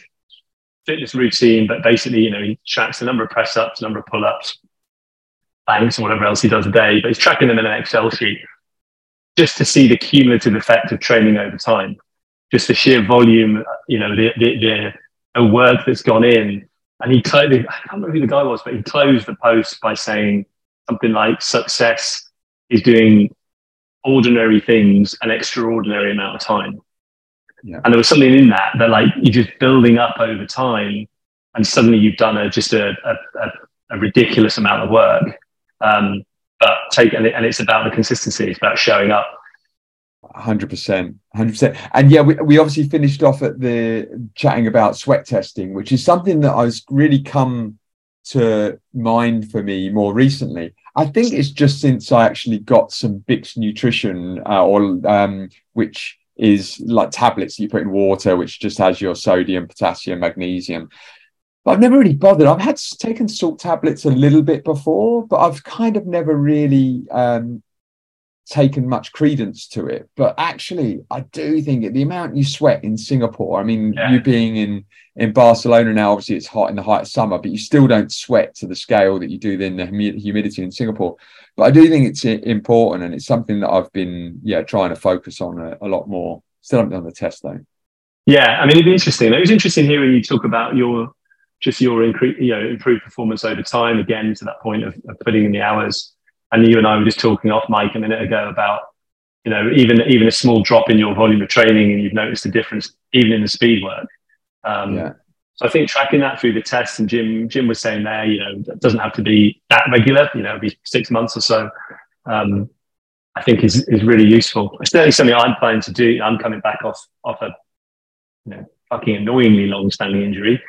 fitness routine but basically you know he tracks the number of press ups number of pull ups banks and whatever else he does a day, but he's tracking them in an Excel sheet just to see the cumulative effect of training over time, just the sheer volume, you know, the, the, the, the work that's gone in. And he, closed, I can't remember who the guy was, but he closed the post by saying something like success is doing ordinary things an extraordinary amount of time. Yeah. And there was something in that that like you're just building up over time and suddenly you've done a, just a, a, a, ridiculous amount of work um, but take and, and it's about the consistency. It's about showing up. Hundred percent, hundred percent, and yeah, we, we obviously finished off at the chatting about sweat testing, which is something that has really come to mind for me more recently. I think it's just since I actually got some Bix Nutrition, uh, or um, which is like tablets you put in water, which just has your sodium, potassium, magnesium. But I've never really bothered. I've had taken salt tablets a little bit before, but I've kind of never really um, taken much credence to it. But actually, I do think the amount you sweat in Singapore. I mean, yeah. you being in in Barcelona now, obviously it's hot in the height of summer, but you still don't sweat to the scale that you do in the humidity in Singapore. But I do think it's important, and it's something that I've been yeah trying to focus on a, a lot more. Still haven't done the test though. Yeah, I mean, it'd be interesting. It was interesting hearing you talk about your just your incre- you know improved performance over time again to that point of, of, putting in the hours and you and i were just talking off mic a minute ago about you know even even a small drop in your volume of training and you've noticed a difference even in the speed work um, yeah. so i think tracking that through the tests and jim jim was saying there you know it doesn't have to be that regular you know be six months or so um, i think is is really useful it's certainly something i'm planning to do i'm coming back off off a you know fucking annoyingly long standing injury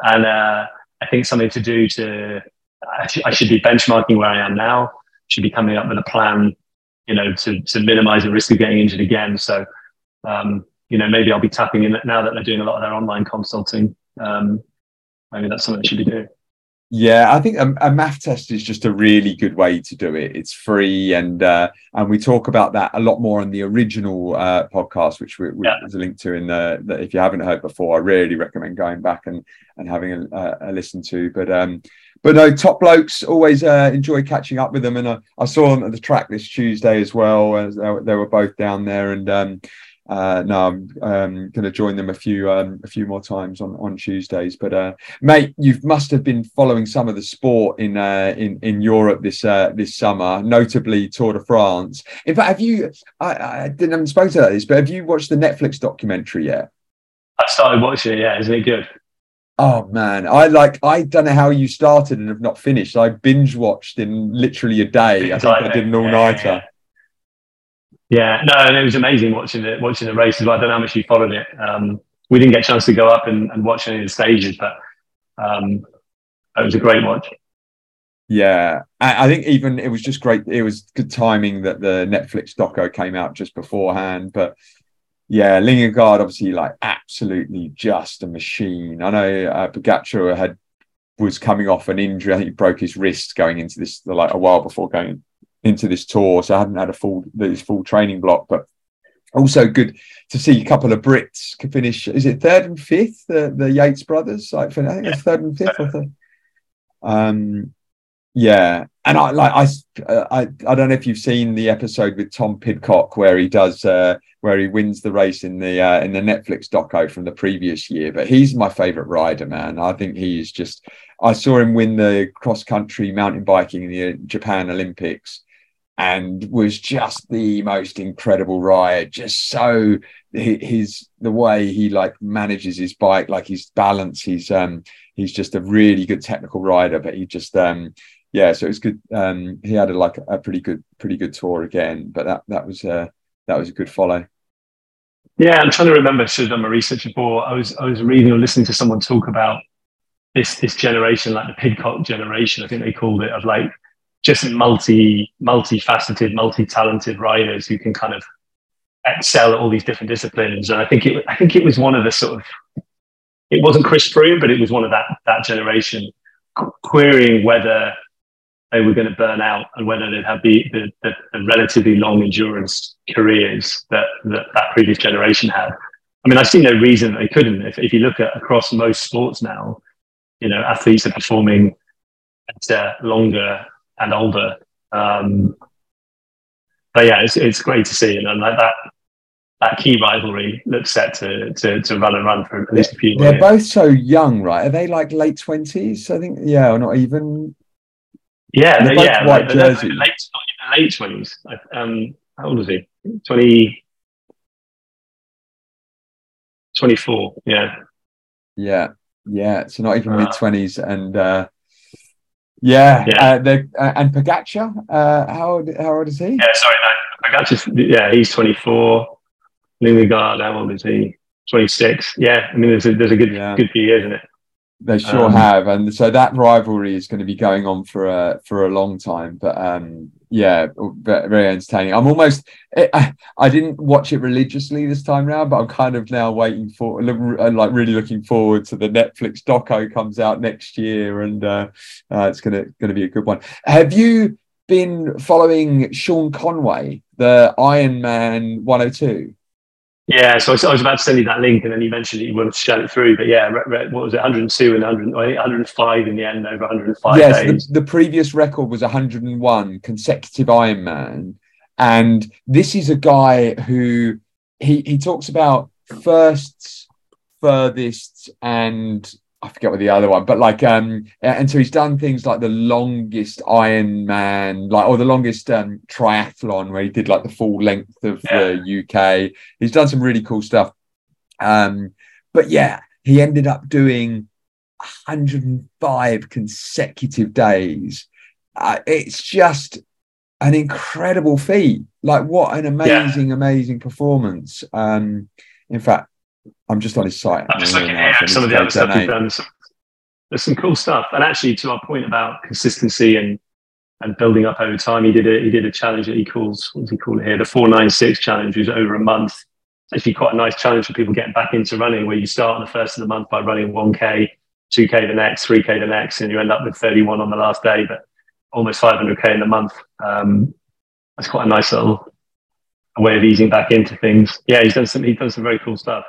and uh, I think something to do to I, sh- I, should be benchmarking where I am now. Should be coming up with a plan, you know, to to minimize the risk of getting injured again. So, um, you know, maybe I'll be tapping in now that they're doing a lot of their online consulting. Um, maybe that's something I should be doing. Yeah, I think a, a, MAF test is just a really good way to do it. It's free, and uh, and we talk about that a lot more on the original uh, podcast, which we, we yeah. there's a link to in the, the, If you haven't heard before, I really recommend going back and and having a, a listen to. But um, but no, top blokes always uh, enjoy catching up with them, and I, I saw them at the track this Tuesday as well. As they, they were both down there, and um, uh, no, I'm um, going to join them a few um, a few more times on, on Tuesdays. But uh, mate, you must have been following some of the sport in uh, in in Europe this uh, this summer, notably Tour de France. In fact, have you? I, I didn't have spoken about this, but have you watched the Netflix documentary yet? I started watching it. Yeah, isn't it good? Oh man, I like I don't know how you started and have not finished. I binge watched in literally a day. I think I did an all nighter. Yeah, yeah, no, and it was amazing watching it, watching the races. I don't know how much you followed it. Um, we didn't get a chance to go up and, and watch any of the stages, but um, it was a great watch. Yeah, I, I think even it was just great. It was good timing that the Netflix doco came out just beforehand. But yeah, Vingegaard obviously like absolutely just a machine. I know uh, Pogacar had was coming off an injury. I think he broke his wrist going into this like a while before going into this tour, so I hadn't had a full this full training block. But also good to see a couple of Brits finish. Is it third and fifth? The the Yates brothers, like I think it's third and fifth. Or third. Um, yeah, and I like I, I I don't know if you've seen the episode with Tom Pidcock where he does uh, where he wins the race in the uh, in the Netflix doco from the previous year. But he's my favorite rider, man. I think he is just. I saw him win the cross country mountain biking in the Japan Olympics, and was just the most incredible rider. Just so his the way he like manages his bike, like his balance. He's um he's just a really good technical rider, but he just um yeah. So it's good. Um, he had a, like a pretty good pretty good tour again, but that that was uh that was a good follow. Yeah, I'm trying to remember. Should have done my research before. I was I was reading or listening to someone talk about this this generation, like the Pidcock generation. I think they called it of like just multi multifaceted, multi talented riders who can kind of excel at all these different disciplines. And I think it I think it was one of the sort of it wasn't Chris Froome, but it was one of that that generation querying whether they were going to burn out and whether they'd have the, the, the, the relatively long endurance careers that, that that previous generation had. I mean, I see no reason they couldn't. If, if you look at across most sports now, you know, athletes are performing better, longer, and older. Um, but yeah, it's, it's great to see, and like that that key rivalry looks set to, to to run and run for at least a few. They're years. both so young, right? Are they like late twenties? I think, yeah, or not even. Yeah, they're, yeah, white like, late late twenties. Um, how old is he? 20, 24, Yeah. Yeah, yeah. So not even uh, mid twenties, and uh, yeah, yeah. Uh, the, uh, and Pogacar, uh, how old, how old is he? Yeah, sorry, no, Pogacar's yeah, he's twenty four. Vingegaard, how old is he? Twenty six. Yeah, I mean, there's a there's a good yeah. good few years in it. They sure um, have, and so that rivalry is going to be going on for a for a long time. But um, yeah, very entertaining. I'm almost I, I didn't watch it religiously this time round, but I'm kind of now waiting for uh, like really looking forward to the Netflix doco comes out next year, and uh, uh, it's gonna gonna be a good one. Have you been following Sean Conway, the Ironman 102? Yeah, so I was about to send you that link, and then you mentioned that you wanted to share it through. But yeah, what was it, 102 and 100, 105 in the end over 105 yes, days? The, the previous record was 101 consecutive Ironman, and this is a guy who he he talks about firsts, furthest, and I forget what the other one, but like um, and so he's done things like the longest Ironman, like or the longest um triathlon where he did like the full length of yeah. the UK. He's done some really cool stuff. Um, but yeah, he ended up doing 105 consecutive days. Uh, it's just an incredible feat. Like what an amazing, yeah. amazing performance. Um, in fact, I'm just on his site. I'm just looking at some of the other stuff he's done. There's some cool stuff. And actually, to our point about consistency and and building up over time, he did a he did a challenge that he calls what does he call it here? The four nine six challenge, which was over a month. It's actually quite a nice challenge for people getting back into running, where you start on the first of the month by running one k, two k the next, three k the next, and you end up with thirty one on the last day, but almost five hundred k in the month. Um, that's quite a nice little way of easing back into things. Yeah, he's done some he's done some very cool stuff.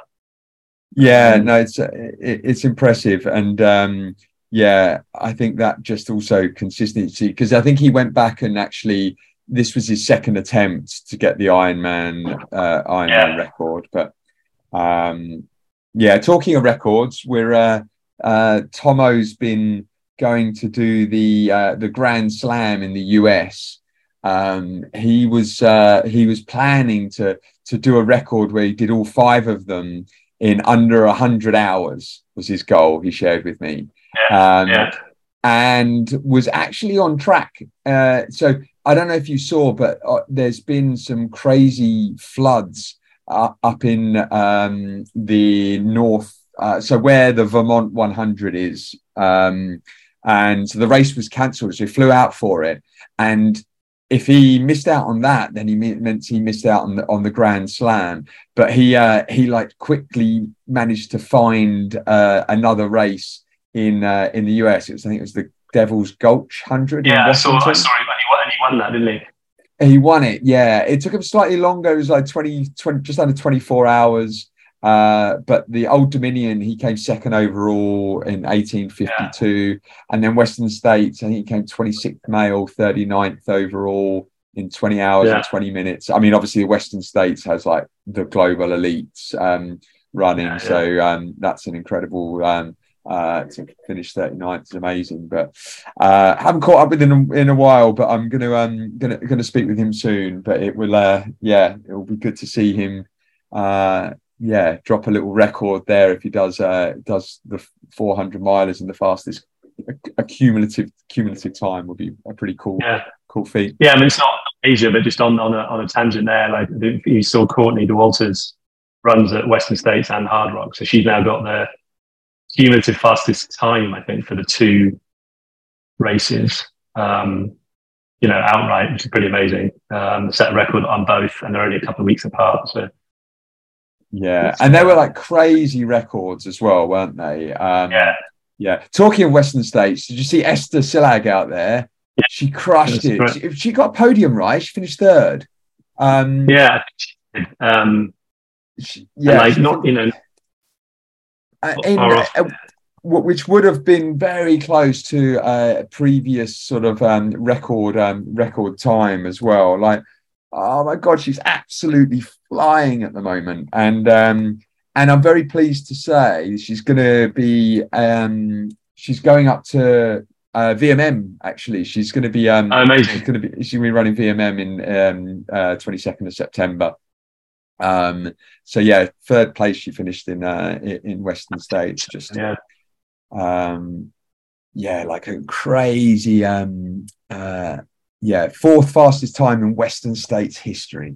Yeah, no, it's it, it's impressive, and um, yeah, I think that just also consistency because I think he went back and actually this was his second attempt to get the Ironman uh, Ironman yeah. record, but um, yeah, talking of records, we're uh, uh, Tomo's been going to do the uh, the Grand Slam in the US. Um, he was uh, he was planning to to do a record where he did all five of them in under 100 hours was his goal he shared with me. Yeah, um, yeah. and was actually on track. Uh, so i don't know if you saw but uh, there's been some crazy floods uh, up in um, the north uh, so where the vermont 100 is. Um, and so the race was cancelled so he flew out for it. And if he missed out on that, then he meant he missed out on the on the Grand Slam. But he uh, he like quickly managed to find uh, another race in uh, in the US. It was I think it was the Devil's Gulch Hundred. Yeah, I saw. I saw him, and he, won, and he won that, didn't he? He won it. Yeah, it took him slightly longer. It was like 20, 20 just under twenty four hours. Uh, but the Old Dominion, he came second overall in 1852. Yeah. And then Western States, I think he came 26th male, 39th overall in 20 hours yeah. and 20 minutes. I mean, obviously, the Western States has like the global elites um, running. Yeah, so um, that's an incredible um, uh, to finish 39th is amazing. But uh, haven't caught up with him in a while. But I'm going to um going to speak with him soon. But it will uh, yeah it will be good to see him uh yeah drop a little record there if he does uh does the 400 milers in the fastest a, cumulative cumulative time would be a pretty cool yeah. cool feat. Yeah, I mean it's not Asia, but just on on a, on a tangent there, like you saw Courtney Dauwalters runs at Western States and Hard Rock, so she's now got the cumulative fastest time, I think, for the two races. Um, you know, outright, which is pretty amazing. Um, set a record on both, and they're only a couple of weeks apart. So, yeah, and they were like crazy records as well, weren't they? Um, yeah, yeah. Talking of Western States, did you see Eszter Csillag out there? Yeah. She crushed it. She, she, got a podium, right? She finished third. Um, yeah. Um, she, yeah. Like, not, you know, uh, in, uh, which would have been very close to uh, a previous sort of um, record um, record time as well. Like, oh my god, she's absolutely flying at the moment, and um, and I'm very pleased to say she's going to be um, she's going up to uh, VMM actually. She's going to be um, oh, amazing. She's going to be she's going to be running VMM in um, uh, 22nd of September. Um, so yeah, third place she finished in uh, in Western States. Just yeah, um, yeah, like a crazy um, uh, yeah, fourth fastest time in Western States history.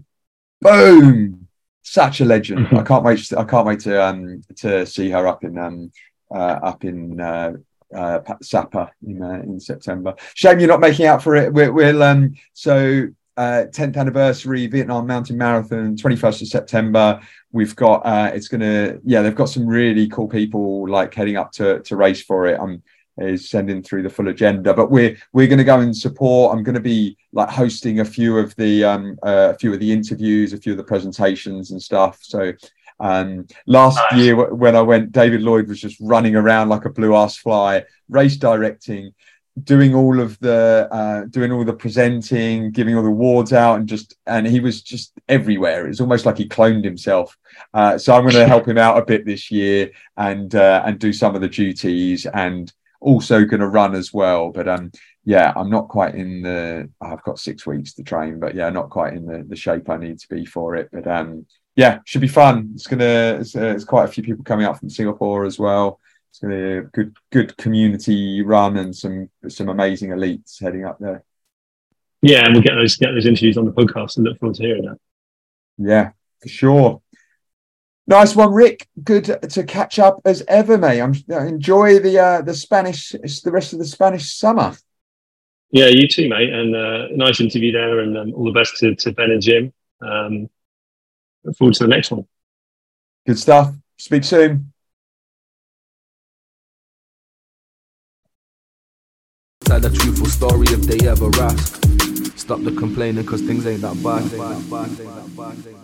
Boom! Such a legend. Mm-hmm. I can't wait. To, I can't wait to um to see her up in um uh, up in uh, uh, Sapa in uh, in September. Shame you're not making out for it. We'll, we'll um so uh, 10th anniversary Vietnam Mountain Marathon, 21st of September. We've got uh, it's gonna yeah they've got some really cool people like heading up to to race for it. I'm is sending through the full agenda, but we're we're going to go and support. I'm going to be like hosting a few of the um uh, a few of the interviews, a few of the presentations and stuff. So um, last nice. year when I went, David Lloyd was just running around like a blue ass fly, race directing doing all of the uh, doing all the presenting, giving all the awards out, and just and he was just everywhere. It's almost like he cloned himself. Uh, so I'm going to help him out a bit this year and uh, and do some of the duties, and also going to run as well. But um, yeah, I'm not quite in the. I've got six weeks to train, but yeah, not quite in the the shape I need to be for it. But um, yeah, should be fun. It's gonna. It's, uh, it's quite a few people coming up from Singapore as well it's to be a good good community run and some some amazing elites heading up there. Yeah, and we'll get those get those interviews on the podcast and look forward to hearing that. Yeah, for sure. Nice one, Ric. Good to catch up as ever, mate. I'm enjoy the uh, the Spanish the rest of the Spanish summer. Yeah, you too, mate. And uh, nice interview there, and um, all the best to, to Ben and Jim. Um, look forward to the next one. Good stuff. Speak soon. Tell the truthful story if they ever ask. Stop the complaining cause things ain't that bad.